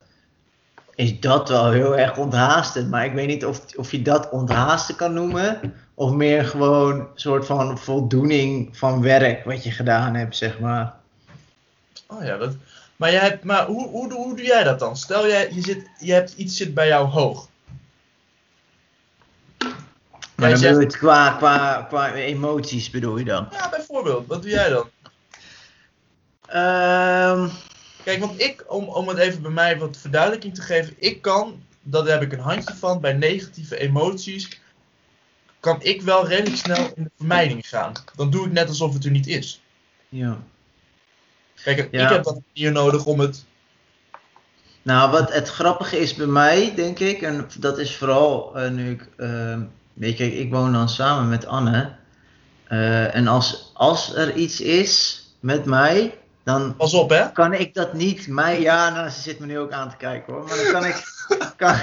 is dat wel heel erg onthaastend. Maar ik weet niet of, of je dat onthaasten kan noemen, of meer gewoon een soort van voldoening van werk wat je gedaan hebt, zeg maar. Oh ja, dat, maar, jij hebt, maar hoe, hoe, doe- hoe doe jij dat dan? Stel, jij, je, zit, je hebt iets zit bij jou hoog. Maar dan zegt- je het qua, qua, qua emoties bedoel je dan? Ja, bijvoorbeeld. Wat doe jij dan? Ehm, Kijk, want ik, om, om het even bij mij wat verduidelijking te geven, ik kan, daar heb ik een handje van, bij negatieve emoties, kan ik wel redelijk snel in de vermijding gaan. Dan doe ik net alsof het er niet is. ja. Kijk, Ja. ik heb dat hier nodig om het. Nou, wat het grappige is bij mij, denk ik, en dat is vooral eh, nu ik, eh, weet je, ik woon dan samen met Anne. eh, en als, als er iets is met mij, dan Pas op, hè? kan ik dat niet mij, ja, nou, ze zit me nu ook aan te kijken hoor, maar dan kan ik, *laughs* kan,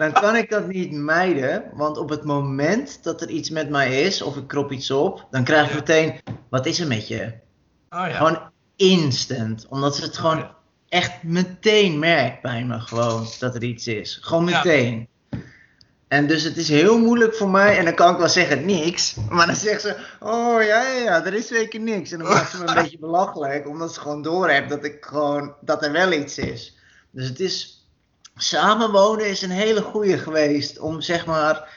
dan kan ik dat niet mijden, want op het moment dat er iets met mij is, of ik krop iets op, dan krijg ik meteen, wat is er met je? Oh ja. Gewoon instant. Omdat ze het gewoon Oh, ja. echt meteen merkt bij me gewoon dat er iets is. Gewoon Ja. meteen. En dus het is heel moeilijk voor mij. En dan kan ik wel zeggen niks. Maar dan zegt ze, oh ja, ja, ja, er is zeker niks. En dan maakt ze me een *laughs* beetje belachelijk. Omdat ze gewoon doorhebt dat ik gewoon, dat er wel iets is. Dus het is, samenwonen is een hele goeie geweest. Om zeg maar,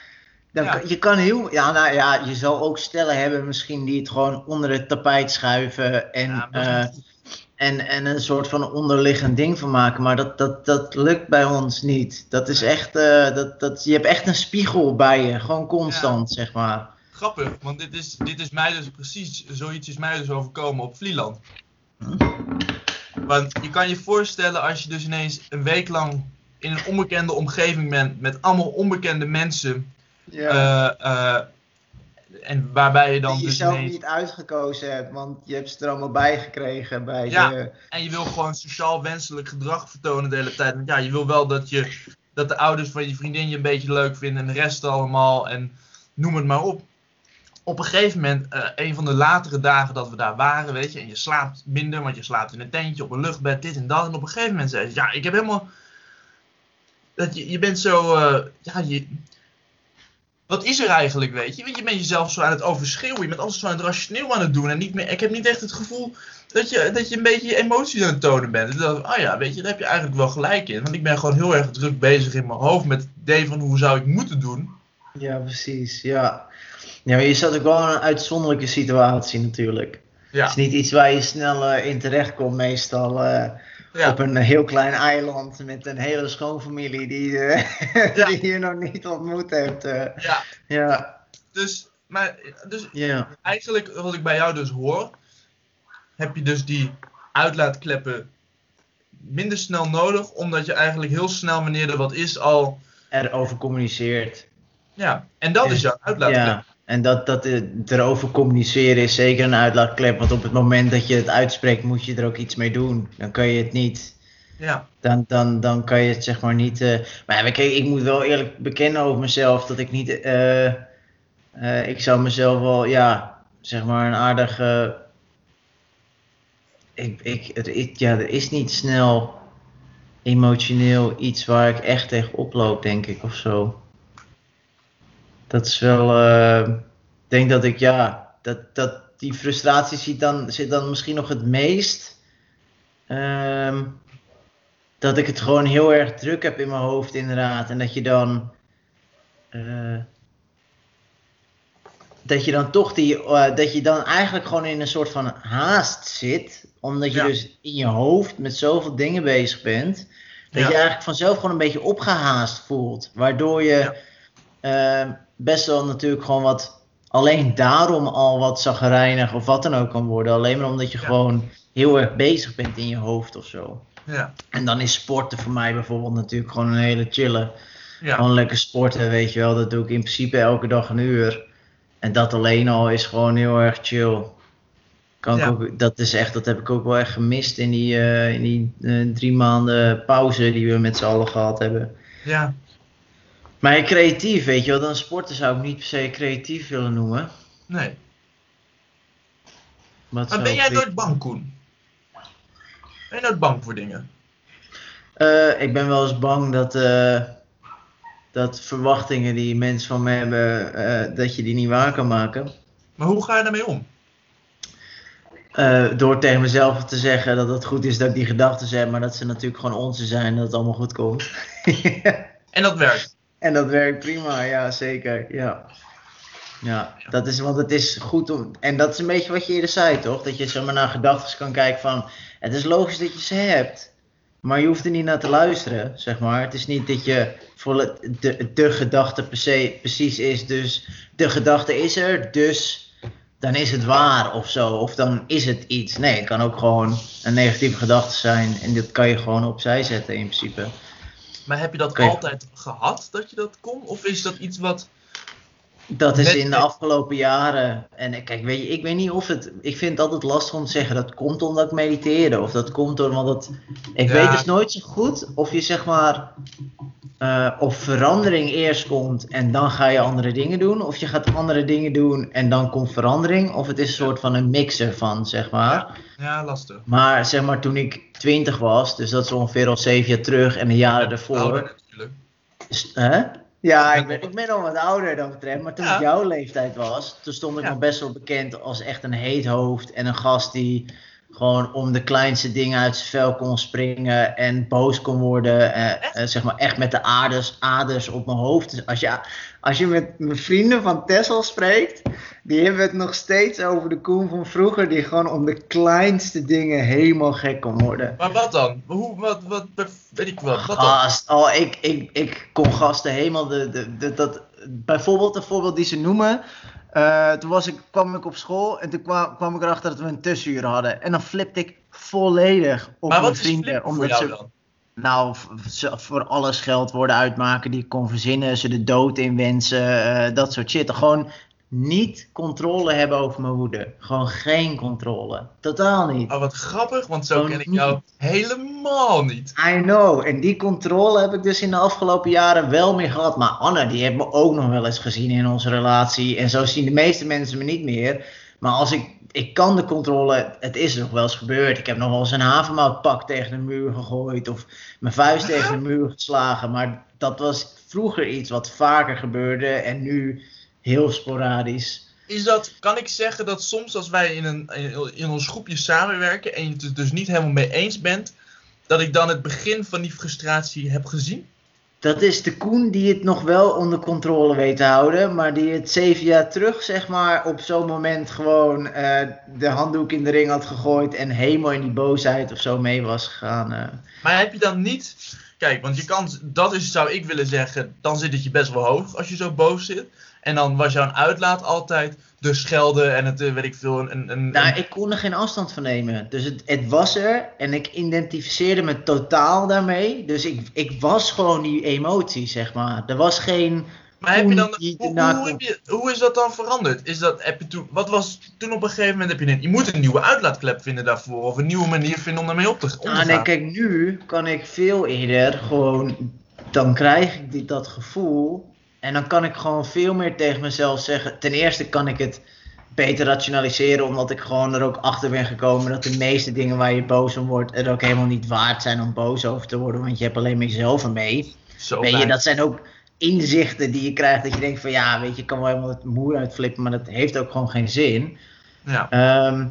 dan, Ja. je kan heel, ja nou ja, je zal ook stellen hebben misschien die het gewoon onder het tapijt schuiven. En, Ja, eh, en, en een soort van onderliggend ding van maken. Maar dat, dat, dat lukt bij ons niet. Dat is echt, eh, dat, dat, je hebt echt een spiegel bij je. Gewoon constant, zeg maar. Grappig, want dit is, dit is mij dus precies, zoiets is mij dus overkomen op Vlieland. Want je kan je voorstellen als je dus ineens een week lang in een onbekende omgeving bent met allemaal onbekende mensen. eh, eh, en waarbij je dan die je dus zelf ineens... niet uitgekozen hebt, want je hebt ze er allemaal bij gekregen bij Ja. de... En je wil gewoon sociaal wenselijk gedrag vertonen de hele tijd. Want ja, je wil wel dat je dat de ouders van je vriendin je een beetje leuk vinden en de rest allemaal en noem het maar op. Op een gegeven moment, eh, een van de latere dagen dat we daar waren, weet je, en je slaapt minder, want je slaapt in een tentje, op een luchtbed, dit en dat. En op een gegeven moment zei ze, ja, ik heb helemaal, dat je, je bent zo, eh, ja, je, wat is er eigenlijk, weet je? Want je bent jezelf zo aan het overschreeuwen, je bent alles zo aan het rationeel aan het doen en niet meer, ik heb niet echt het gevoel dat je, dat je een beetje je emoties aan het tonen bent. En dan, oh ja, weet je, daar heb je eigenlijk wel gelijk in. Want ik ben gewoon heel erg druk bezig in mijn hoofd met het idee van hoe zou ik moeten doen. Ja, precies. Ja. ja, maar je zat ook wel in een uitzonderlijke situatie natuurlijk. Ja, Het is niet iets waar je snel eh, in terecht komt meestal. eh, ja, Op een heel klein eiland met een hele schoonfamilie die, eh, *laughs* Ja. die je nog niet ontmoet hebt. eh. ja. ja, Dus, maar, dus ja. eigenlijk, wat ik bij jou dus hoor, heb je dus die uitlaatkleppen minder snel nodig, omdat je eigenlijk heel snel, wanneer er wat is, al. erover communiceert. Ja, en dat is jouw uitlaatklep. Ja, en dat, dat erover communiceren is zeker een uitlaatklep. Want op het moment dat je het uitspreekt, moet je er ook iets mee doen. Dan kan je het niet. Ja, Dan, dan, dan kan je het zeg maar niet. eh, Maar kijk, ik moet wel eerlijk bekennen over mezelf dat ik niet. eh, eh, ik zou mezelf wel, ja, zeg maar een aardige. Ik, ik, het, is- ja, er is niet snel emotioneel iets waar ik echt tegen oploop, denk ik, of zo. Dat is wel. eh, ik denk dat ik, ja, dat, dat die frustratie zit dan, zit dan misschien nog het meest. Ehm, dat ik het gewoon heel erg druk heb in mijn hoofd, inderdaad. En dat je dan. eh, dat je dan toch die. eh, dat je dan eigenlijk gewoon in een soort van haast zit. Omdat je Ja. dus in je hoofd met zoveel dingen bezig bent. Dat Ja. je eigenlijk vanzelf gewoon een beetje opgehaast voelt. Waardoor je eh, best wel natuurlijk gewoon wat. Alleen daarom al wat zagrijnig of wat dan ook kan worden. Alleen maar omdat je Ja. gewoon heel erg bezig bent in je hoofd of zo. ja, En dan is sporten voor mij bijvoorbeeld natuurlijk gewoon een hele chille. ja. Gewoon lekker sporten, weet je wel. Dat doe ik in principe elke dag een uur. En dat alleen al is gewoon heel erg chill. Kan ik ook, dat is echt, dat heb ik ook wel echt gemist in die, eh, in die eh, drie maanden pauze die we met z'n allen gehad hebben. ja. Maar creatief, weet je wel, dan sporten zou ik niet per se creatief willen noemen. Nee. Maar ben jij nooit bang, Koen? Ben je nooit bang voor dingen? Eh, ik ben wel eens bang dat, eh, dat verwachtingen die mensen van me hebben, eh, dat je die niet waar kan maken. Maar hoe ga je daarmee om? Door tegen mezelf te zeggen dat het goed is dat ik die gedachten heb, maar dat ze natuurlijk gewoon onzin zijn en dat het allemaal goed komt. *laughs* En dat werkt. En dat werkt prima, ja zeker. Ja. Ja, dat is, want het is goed om. En dat is een beetje wat je eerder zei, toch? Dat je zomaar naar gedachten kan kijken van. Het is logisch dat je ze hebt. Maar je hoeft er niet naar te luisteren, zeg maar. Het is niet dat je voor de, de gedachte per se precies is. Dus de gedachte is er, dus dan is het waar of zo. Of dan is het iets. Nee, het kan ook gewoon een negatieve gedachte zijn. En dat kan je gewoon opzij zetten in principe. Maar heb je dat altijd gehad, dat je dat kon? Of is dat iets wat... Dat is in de afgelopen jaren. En kijk, weet je, ik weet niet of het. Ik vind het altijd lastig om te zeggen dat komt omdat ik mediteerde. Of dat komt door. Want dat, ik Ja. weet dus nooit zo goed of je zeg maar. eh, of verandering eerst komt en dan ga je andere dingen doen. Of je gaat andere dingen doen en dan komt verandering. Of het is een soort van een mixer van, zeg maar. Ja, lastig. Maar zeg maar toen ik 20 was, dus dat is ongeveer al zeven jaar terug en de jaren daarvoor. Ouder natuurlijk. Hè? Ja, ik ben, ik ben al wat ouder dan betreft, maar toen Ja. ik jouw leeftijd was, toen stond ik Ja. nog best wel bekend als echt een heet hoofd en een gast die gewoon om de kleinste dingen uit zijn vel kon springen en boos kon worden. eh, eh, zeg maar echt met de aders, aders op mijn hoofd. Dus als je, als je met mijn vrienden van Texel spreekt, die hebben het nog steeds over de Koen van vroeger, die gewoon om de kleinste dingen helemaal gek kon worden. Maar wat dan? Hoe, wat, wat, weet ik wat, wat dan? Gast, oh, ik, ik, ik kon gasten helemaal de, de, de- dat, bijvoorbeeld een voorbeeld die ze noemen. eh, toen was ik, kwam ik op school en toen kwam, kwam ik erachter dat we een tussenuur hadden. En dan flipte ik volledig op maar mijn wat is vrienden. omdat ze dan? Nou voor alles geld worden uitmaken die ik kon verzinnen. Ze de dood in wensen, eh, dat soort shit. Gewoon niet controle hebben over mijn woede. Gewoon geen controle. Totaal niet. Oh, wat grappig, want zo Gewoon ken ik niet. jou helemaal niet. I know. En die controle heb ik dus in de afgelopen jaren wel meer gehad. Maar Anne, die heeft me ook nog wel eens gezien in onze relatie. En zo zien de meeste mensen me niet meer. Maar als ik, ik kan de controle, het is nog wel eens gebeurd. Ik heb nog wel eens een havermoutpak tegen de muur gegooid. Of mijn vuist tegen de muur geslagen. Maar dat was vroeger iets wat vaker gebeurde. En nu heel sporadisch. Is dat, kan ik zeggen dat soms als wij in, een, in, ons groepje samenwerken en je het dus niet helemaal mee eens bent, dat ik dan het begin van die frustratie heb gezien? Dat is de Koen die het nog wel onder controle weet te houden, maar die het zeven jaar terug, zeg maar, op zo'n moment gewoon eh, de handdoek in de ring had gegooid en helemaal in die boosheid of zo mee was gegaan. eh. Maar heb je dan niet. Kijk, want je kan. Dat is, zou ik willen zeggen. Dan zit het je best wel hoog als je zo boos zit. En dan was jouw uitlaat altijd de schelden en het, eh, weet ik veel. Een, een, een- Nou, ik kon er geen afstand van nemen. Dus het, het was er en ik identificeerde me totaal daarmee. Dus ik, ik was gewoon die emotie, zeg maar. Er was geen. maar heb je dan. Hoe, hoe, komt. heb je, hoe is dat dan veranderd? Is dat, heb je toen, wat was toen op een gegeven moment? Heb je, een, je moet een nieuwe uitlaatklep vinden daarvoor. Of een nieuwe manier vinden om daarmee op te, om te Ah, gaan. nee, kijk, nu kan ik veel eerder gewoon. Dan krijg ik die, dat gevoel. En dan kan ik gewoon veel meer tegen mezelf zeggen. Ten eerste kan ik het beter rationaliseren, omdat ik gewoon er ook achter ben gekomen dat de meeste dingen waar je boos om wordt, er ook helemaal niet waard zijn om boos over te worden, want je hebt alleen maar jezelf ermee. Zo Weet je, dat zijn ook inzichten die je krijgt dat je denkt van ja, weet je, ik kan wel helemaal het moer uitflippen, maar dat heeft ook gewoon geen zin. Ja, Ehm,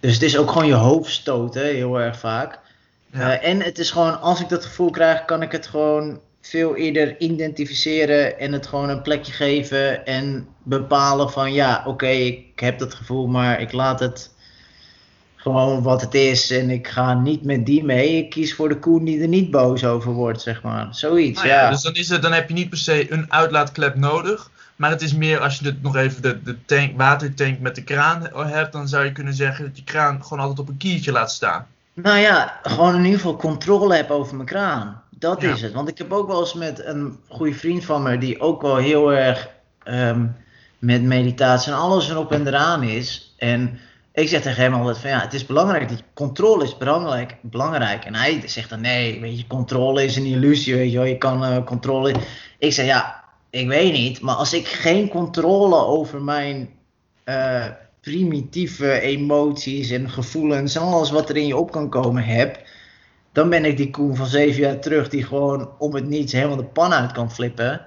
dus het is ook gewoon je hoofd stoten, heel erg vaak. ja. Eh, en het is gewoon, als ik dat gevoel krijg, kan ik het gewoon veel eerder identificeren en het gewoon een plekje geven en bepalen van ja, oké, ik heb dat gevoel, maar ik laat het gewoon wat het is en ik ga niet met die mee. Ik kies voor de koen die er niet boos over wordt, zeg maar. Zoiets, Nou ja, ja. Dus dan, is het, dan heb je niet per se een uitlaatklep nodig. Maar het is meer als je het nog even de, de tank, watertank met de kraan hebt, dan zou je kunnen zeggen dat je kraan gewoon altijd op een kiertje laat staan. Nou ja, gewoon in ieder geval controle heb over mijn kraan. Dat Ja. is het. Want ik heb ook wel eens met een goede vriend van me, die ook wel heel erg ehm, met meditatie en alles erop en eraan is. En ik zeg tegen hem altijd van ja, het is belangrijk, dat controle is belangrijk, belangrijk. En hij zegt dan nee, weet je, controle is een illusie, weet je wel, je kan eh, controle... Ik zeg ja, ik weet niet, maar als ik geen controle over mijn eh, primitieve emoties en gevoelens en alles wat er in je op kan komen heb, dan ben ik die Koen van zeven jaar terug die gewoon om het niets helemaal de pan uit kan flippen.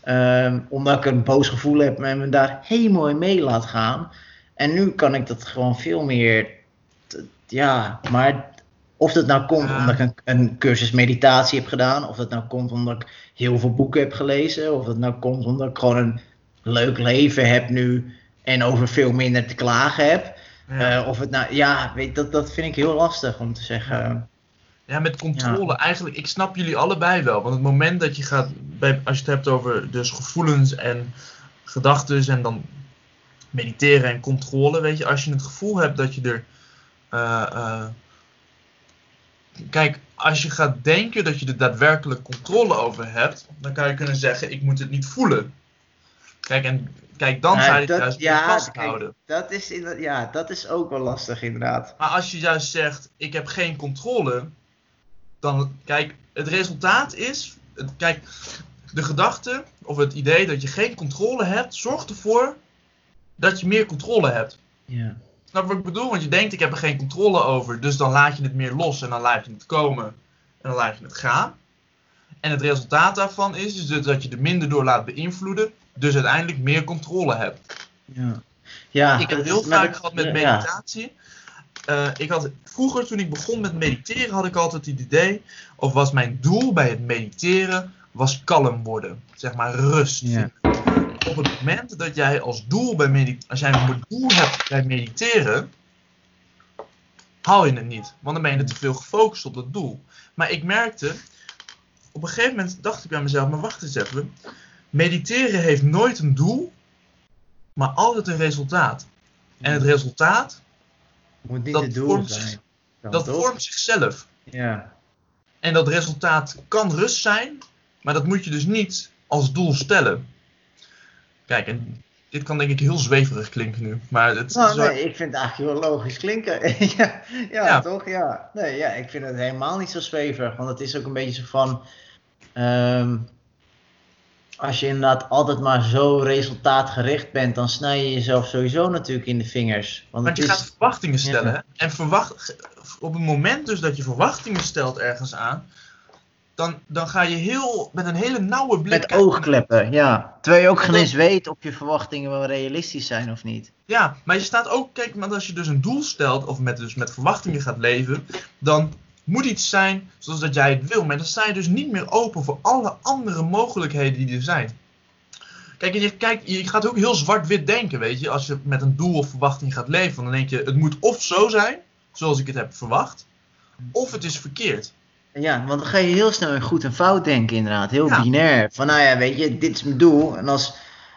Ehm, omdat ik een boos gevoel heb en me daar helemaal in mee laat gaan. En nu kan ik dat gewoon veel meer. Ja, maar of dat nou komt omdat ik een, een cursus meditatie heb gedaan, of dat nou komt omdat ik heel veel boeken heb gelezen, of dat nou komt omdat ik gewoon een leuk leven heb nu en over veel minder te klagen heb. Ja. Eh, of het nou, ja, weet, dat, dat vind ik heel lastig om te zeggen. Ja, met controle. Eigenlijk, ik snap jullie allebei wel. Want het moment dat je gaat, bij, als je het hebt over dus gevoelens en gedachten en dan mediteren en controle, weet je, als je het gevoel hebt dat je er. eh, eh, kijk, als je gaat denken dat je er daadwerkelijk controle over hebt, dan kan je kunnen zeggen: ik moet het niet voelen. Kijk, en kijk, dan ga je het dat- juist ja, vasthouden. kijk, dat is, inderdaad- ja, dat is ook wel lastig inderdaad. Maar als je juist zegt, ik heb geen controle, dan kijk, het resultaat is, het, kijk, de gedachte of het idee dat je geen controle hebt, zorgt ervoor dat je meer controle hebt. Ja. Snap wat ik bedoel? Want je denkt, ik heb er geen controle over, dus dan laat je het meer los en dan laat je het komen en dan laat je het gaan. En het resultaat daarvan is, is dus dat je er minder door laat beïnvloeden, dus uiteindelijk meer controle hebt. Ja. ja Ik heb heel vaak gehad met meditatie. Eh, ik had, vroeger, toen ik begon met mediteren, had ik altijd het idee, of was mijn doel bij het mediteren, was kalm worden. Zeg maar rust. Ja. Op het moment dat jij als doel bij mediteren, als jij een doel hebt bij mediteren, haal je het niet. Want dan ben je er te veel gefocust op dat doel. Maar ik merkte, op een gegeven moment dacht ik bij mezelf, maar wacht eens even. Mediteren heeft nooit een doel, maar altijd een resultaat. En het resultaat, Moet niet dat het doel vormt zijn. zich- dat toch? vormt zichzelf. Ja. En dat resultaat kan rust zijn, maar dat moet je dus niet als doel stellen. Kijk, en dit kan denk ik heel zweverig klinken nu. Maar het Nou, is wel- nee, ik vind het eigenlijk heel logisch klinken. *laughs* ja, ja, Ja. toch? Ja. Nee, ja, ik vind het helemaal niet zo zweverig. Want het is ook een beetje zo van... ehm, als je inderdaad altijd maar zo resultaatgericht bent, dan snij je jezelf sowieso natuurlijk in de vingers. Want je is, gaat verwachtingen stellen. Ja. hè? En verwacht, op het moment dus dat je verwachtingen stelt ergens aan, dan, dan ga je heel, met een hele nauwe blik. met oogkleppen, ja. Terwijl je ook geen eens weet of je verwachtingen wel realistisch zijn of niet. Ja, maar je staat ook, kijk, want als je dus een doel stelt, of met, dus met verwachtingen gaat leven, dan moet iets zijn zoals dat jij het wil. Maar dan sta je dus niet meer open voor alle andere mogelijkheden die er zijn. Kijk, je, kijk, je gaat ook heel zwart-wit denken, weet je. Als je met een doel of verwachting gaat leven, dan denk je, het moet of zo zijn, zoals ik het heb verwacht, of het is verkeerd. Ja, want dan ga je heel snel in goed en fout denken inderdaad. Heel Ja. binair. Van nou ja, weet je, dit is mijn doel. En als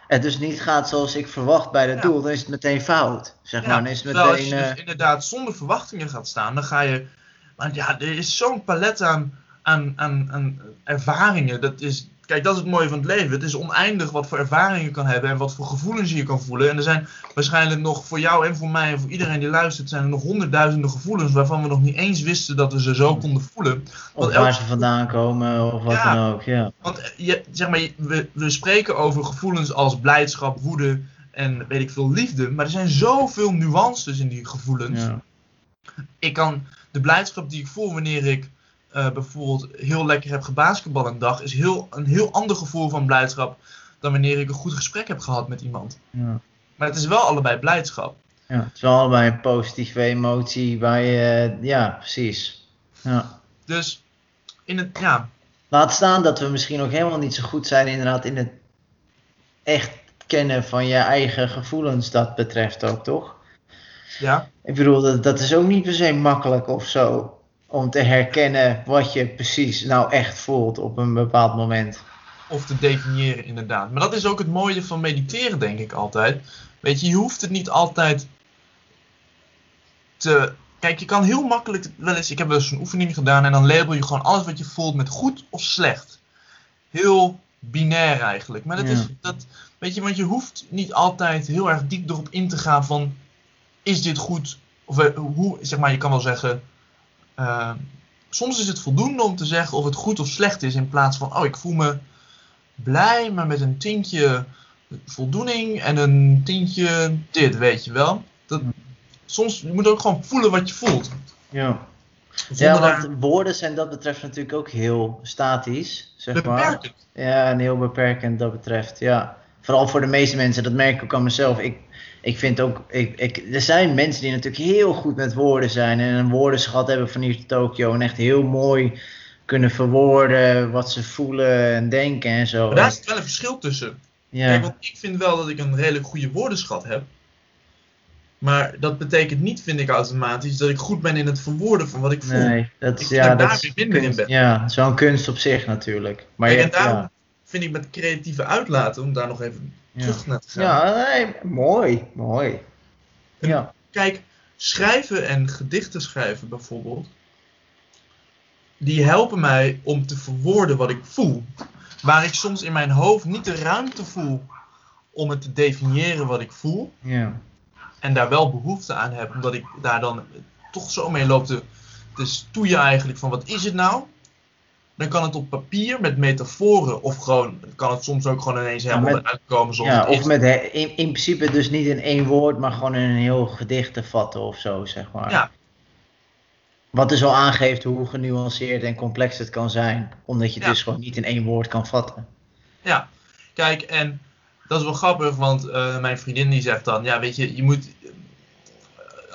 het dus niet gaat zoals ik verwacht bij dat Ja. doel, dan is het meteen fout. Zeg maar, dan is het als je eh, dus inderdaad zonder verwachtingen gaat staan, dan ga je. Want ja, er is zo'n palet aan, aan, aan, aan ervaringen. Dat is, kijk, dat is het mooie van het leven. Het is oneindig wat voor ervaringen je kan hebben en wat voor gevoelens je kan voelen. En er zijn waarschijnlijk nog voor jou en voor mij en voor iedereen die luistert, zijn er nog honderdduizenden gevoelens waarvan we nog niet eens wisten dat we ze zo konden voelen. of waar ze vandaan komen of wat Ja. dan ook. Ja. Want eh, je, zeg maar, we, we spreken over gevoelens als blijdschap, woede en weet ik veel, liefde. Maar er zijn zoveel nuances in die gevoelens. Ja. ik kan de blijdschap die ik voel wanneer ik eh, bijvoorbeeld heel lekker heb gebasketbal een dag, is heel, een heel ander gevoel van blijdschap dan wanneer ik een goed gesprek heb gehad met iemand. Ja. Maar het is wel allebei blijdschap. ja, het is wel allebei een positieve emotie waar je... ja, precies. Ja. Dus in het, ja, Laat staan dat we misschien ook helemaal niet zo goed zijn inderdaad in het echt kennen van je eigen gevoelens dat betreft ook, toch? Ja, Ik bedoel, dat, dat is ook niet per se makkelijk of zo. Om te herkennen wat je precies nou echt voelt op een bepaald moment. of te definiëren inderdaad. Maar dat is ook het mooie van mediteren, denk ik altijd. Weet je, je hoeft het niet altijd te. Kijk, je kan heel makkelijk wel eens. Ik heb wel eens een oefening gedaan en dan label je gewoon alles wat je voelt met goed of slecht. Heel binair eigenlijk. Maar dat Ja. is. Dat, weet je, want je hoeft niet altijd heel erg diep erop in te gaan van. Is dit goed? Of eh, hoe, zeg maar, je kan wel zeggen. eh, soms is het voldoende om te zeggen of het goed of slecht is. In plaats van, oh, ik voel me blij, maar met een tintje voldoening en een tintje dit, weet je wel. Dat, soms je moet ook gewoon voelen wat je voelt. Ja. Zonder Ja, daar want woorden zijn dat betreft natuurlijk ook heel statisch, zeg maar. beperkend. Ja, en heel beperkend dat betreft, ja. Vooral voor de meeste mensen, dat merk ik ook aan mezelf. Ik, ik vind ook, ik, ik, er zijn mensen die natuurlijk heel goed met woorden zijn en een woordenschat hebben van hier tot Tokio en echt heel mooi kunnen verwoorden wat ze voelen en denken en zo. Maar daar zit wel een verschil tussen. ja. Kijk, want ik vind wel dat ik een redelijk goede woordenschat heb. Maar dat betekent niet, vind ik automatisch, dat ik goed ben in het verwoorden van wat ik voel. Nee, dat is, Ik ja, dat daar weer minder in ben. Ja, zo'n kunst op zich natuurlijk. Maar Kijk, je, en daarom ja, vind ik met creatieve uitlaten, om daar nog even. Terug naar te gaan. ja nee, mooi, mooi. Ja, Kijk, schrijven en gedichten schrijven bijvoorbeeld, die helpen mij om te verwoorden wat ik voel. Waar ik soms in mijn hoofd niet de ruimte voel om het te definiëren wat ik voel. ja. En daar wel behoefte aan heb, omdat ik daar dan toch zo mee loop te, te stoeien eigenlijk van wat is het nou? Dan kan het op papier met metaforen of gewoon, kan het soms ook gewoon ineens helemaal met- eruit komen zoals ja of met in, in principe dus niet in één woord, maar gewoon in een heel gedicht te vatten of zo, zeg maar. Ja. Wat dus al aangeeft hoe genuanceerd en complex het kan zijn. Omdat je het Ja. dus gewoon niet in één woord kan vatten. Ja, kijk, en dat is wel grappig, want eh, mijn vriendin die zegt dan, ja, weet je, je moet, eh,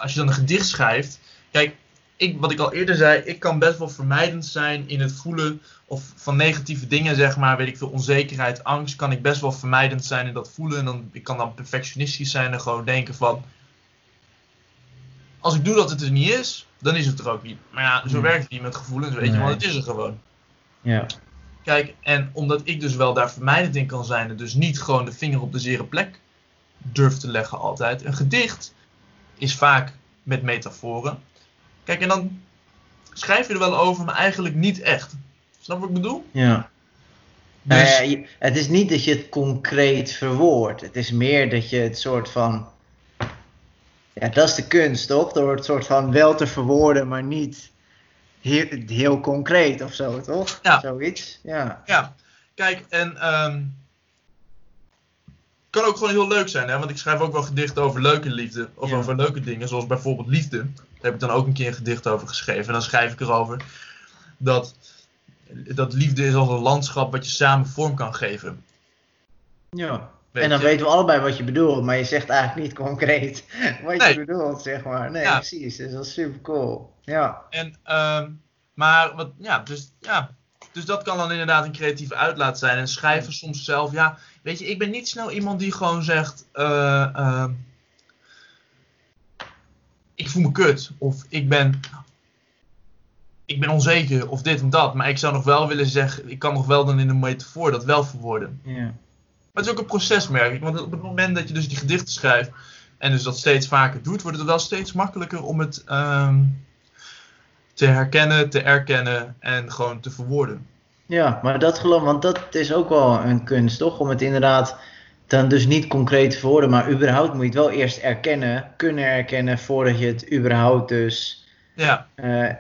als je dan een gedicht schrijft, kijk, ik, wat ik al eerder zei, ik kan best wel vermijdend zijn in het voelen of van negatieve dingen, zeg maar, weet ik veel, onzekerheid, angst, kan ik best wel vermijdend zijn in dat voelen. En dan, ik kan dan perfectionistisch zijn en gewoon denken van, als ik doe dat het er niet is, dan is het er ook niet. Maar ja, zo Hmm. werkt het niet met gevoelens, weet je, Nee. want het is er gewoon. Ja. Kijk, en omdat ik dus wel daar vermijdend in kan zijn en dus niet gewoon de vinger op de zere plek durf te leggen altijd. Een gedicht is vaak met metaforen. Kijk, en dan schrijf je er wel over, maar eigenlijk niet echt. Snap wat ik bedoel? Ja. Nou Dus, ja, je- het is niet dat je het concreet verwoordt. Het is meer dat je het soort van. Ja, dat is de kunst, toch? Door het soort van wel te verwoorden, maar niet heel, heel concreet of zo, toch? Ja. Zoiets. Ja. ja, kijk, en ehm kan ook gewoon heel leuk zijn, hè? Want ik schrijf ook wel gedichten over leuke liefde. Of Ja. over leuke dingen, zoals bijvoorbeeld liefde. Daar heb ik dan ook een keer een gedicht over geschreven. En dan schrijf ik erover dat, dat liefde is als een landschap wat je samen vorm kan geven. ja. Weet en dan je? weten we allebei wat je bedoelt, maar je zegt eigenlijk niet concreet *laughs* wat Nee. je bedoelt, zeg maar. Nee, Ja. precies. Dat is super cool. Ja. En, ehm, maar wat, ja, dus, ja, dus dat kan dan inderdaad een creatieve uitlaat zijn. En schrijven soms zelf, ja, weet je, ik ben niet snel iemand die gewoon zegt, eh, ehm, ik voel me kut, of ik ben, ik ben onzeker, of dit en dat. Maar ik zou nog wel willen zeggen, ik kan nog wel dan in een metafoor dat wel verwoorden. ja. Maar het is ook een proces, merk ik. Want op het moment dat je dus die gedichten schrijft en dus dat steeds vaker doet, wordt het wel steeds makkelijker om het ehm, te herkennen, te erkennen en gewoon te verwoorden. Ja, maar dat geloof, want dat is ook wel een kunst, toch? Om het inderdaad dan dus niet concreet te verwoorden, maar überhaupt moet je het wel eerst erkennen, kunnen erkennen, voordat je het überhaupt dus. Ja, eh, eh,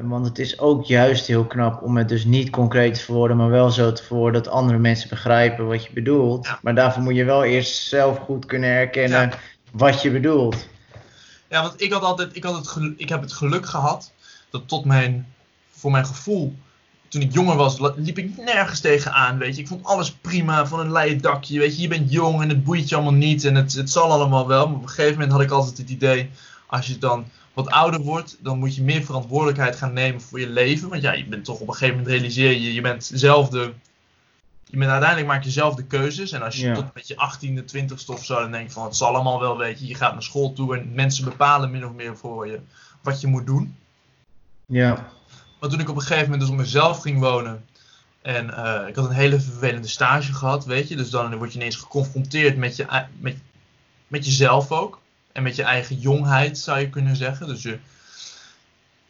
want het is ook juist heel knap om het dus niet concreet te verwoorden, maar wel zo te verwoorden dat andere mensen begrijpen wat je bedoelt. Ja. Maar daarvoor moet je wel eerst zelf goed kunnen herkennen Ja. wat je bedoelt. Ja want ik had altijd, ik, had het gelu- ik heb het geluk gehad dat tot mijn, voor mijn gevoel, toen ik jonger was, liep ik nergens tegenaan, weet je. Ik vond alles prima, van een leien dakje, weet je. Je bent jong en het boeit je allemaal niet en het, het zal allemaal wel. Maar op een gegeven moment had ik altijd het idee, als je dan wat ouder wordt, dan moet je meer verantwoordelijkheid gaan nemen voor je leven. Want ja, je bent toch op een gegeven moment realiseer je, je bent zelf de... Je bent, uiteindelijk maak je zelf de keuzes. En als je Ja. tot met je 18e, 20ste of zo, dan denk je van het zal allemaal wel, weet je. Je gaat naar school toe en mensen bepalen min of meer voor je wat je moet doen. Ja, Maar toen ik op een gegeven moment dus op mezelf ging wonen. En eh, ik had een hele vervelende stage gehad, weet je. Dus dan word je ineens geconfronteerd met, je, met, met jezelf ook. En met je eigen jongheid, zou je kunnen zeggen. Dus, je,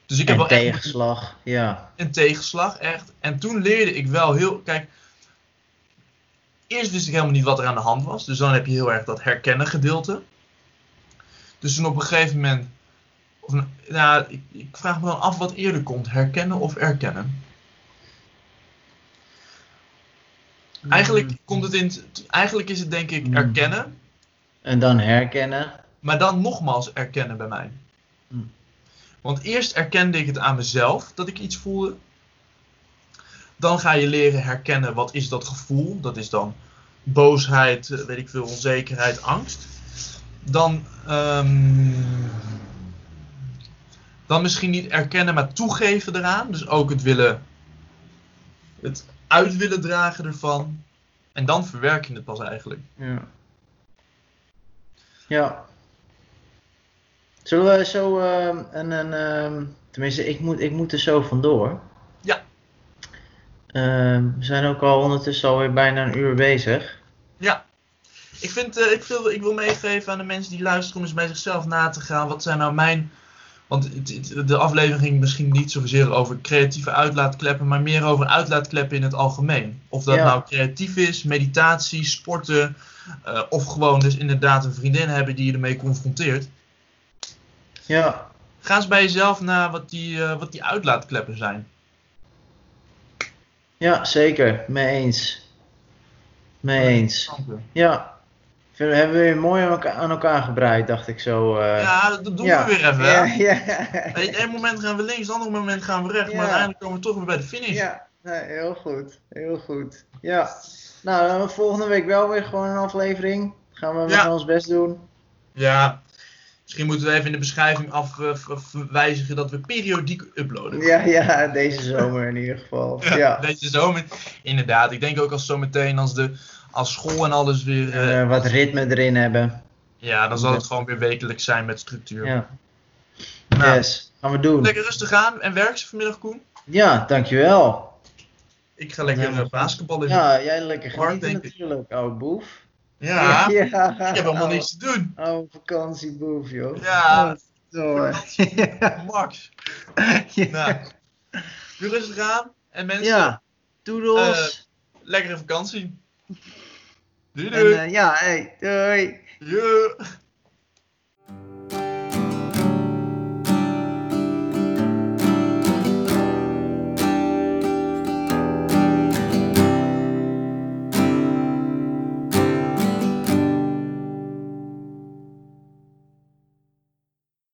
dus ik heb en wel echt tegenslag, ja. een tegenslag, echt. En toen leerde ik wel heel... Kijk, eerst wist ik helemaal niet wat er aan de hand was. Dus dan heb je heel erg dat herkennen gedeelte. Dus toen op een gegeven moment... Of, nou, ja, ik, ik vraag me dan af wat eerder komt. Herkennen of erkennen? Eigenlijk, komt het in, eigenlijk is het denk ik Mm. erkennen. En dan herkennen. Maar dan nogmaals erkennen bij mij. Hmm. Want eerst erkende ik het aan mezelf dat ik iets voelde. Dan ga je leren herkennen wat is dat gevoel. Dat is dan boosheid, eh, weet ik veel, onzekerheid, angst. Dan, ehm, dan misschien niet erkennen, maar toegeven eraan. Dus ook het willen, het uit willen dragen ervan. En dan verwerk je het pas eigenlijk. Ja. Ja. Zullen we zo ehm, tenminste, ik moet, ik moet er zo vandoor. Ehm, we zijn ook al ondertussen alweer bijna een uur bezig. Ja. Ik, vind, eh, ik, wil, ik wil meegeven aan de mensen die luisteren om eens bij zichzelf na te gaan. Wat zijn nou mijn. Want de aflevering ging misschien niet zozeer over creatieve uitlaatkleppen, maar meer over uitlaatkleppen in het algemeen. Of dat Ja. nou creatief is, meditatie, sporten, eh, of gewoon dus inderdaad een vriendin hebben die je ermee confronteert. Ja. Ga eens bij jezelf na wat die, eh, wat die uitlaatkleppen zijn. Ja, zeker. Mee eens. Mee eens. Ja. Vind- Hebben we weer mooi aan elkaar, gebreid, dacht ik zo. eh. Ja, dat doen Ja. we weer even. Ja, ja. Weet je, Eén moment gaan we links, het andere moment gaan we rechts, Ja. maar uiteindelijk komen we toch weer bij de finish. Ja, nee, heel goed. Heel goed. Ja. Nou, dan volgende week wel weer gewoon een aflevering. Gaan we, we gaan ons best doen. Ja, misschien moeten we even in de beschrijving afwijzigen dat we periodiek uploaden. Ja, ja, deze zomer in ieder geval. *laughs* Ja. Deze zomer, inderdaad. Ik denk ook als zometeen als, de, als school en alles weer... En, eh, eh, wat ritme erin hebben. ja, dan zal het gewoon weer wekelijks zijn met structuur. Ja. Nou, Yes, gaan we doen. Lekker rustig aan en werk ze vanmiddag, Koen. Ja, dankjewel. Ik ga lekker Ja. eh, basketballen. Ja, jij lekker genieten natuurlijk, oude boef. Ja, ja. ik heb helemaal niks te doen. Oude vakantieboef, joh. Ja. Zo, Max. ja. Nou, doe rustig aan. En mensen, ja. Doedels. lekkere vakantie. Doei En doei. eh, ja, hey, doei. Yeah.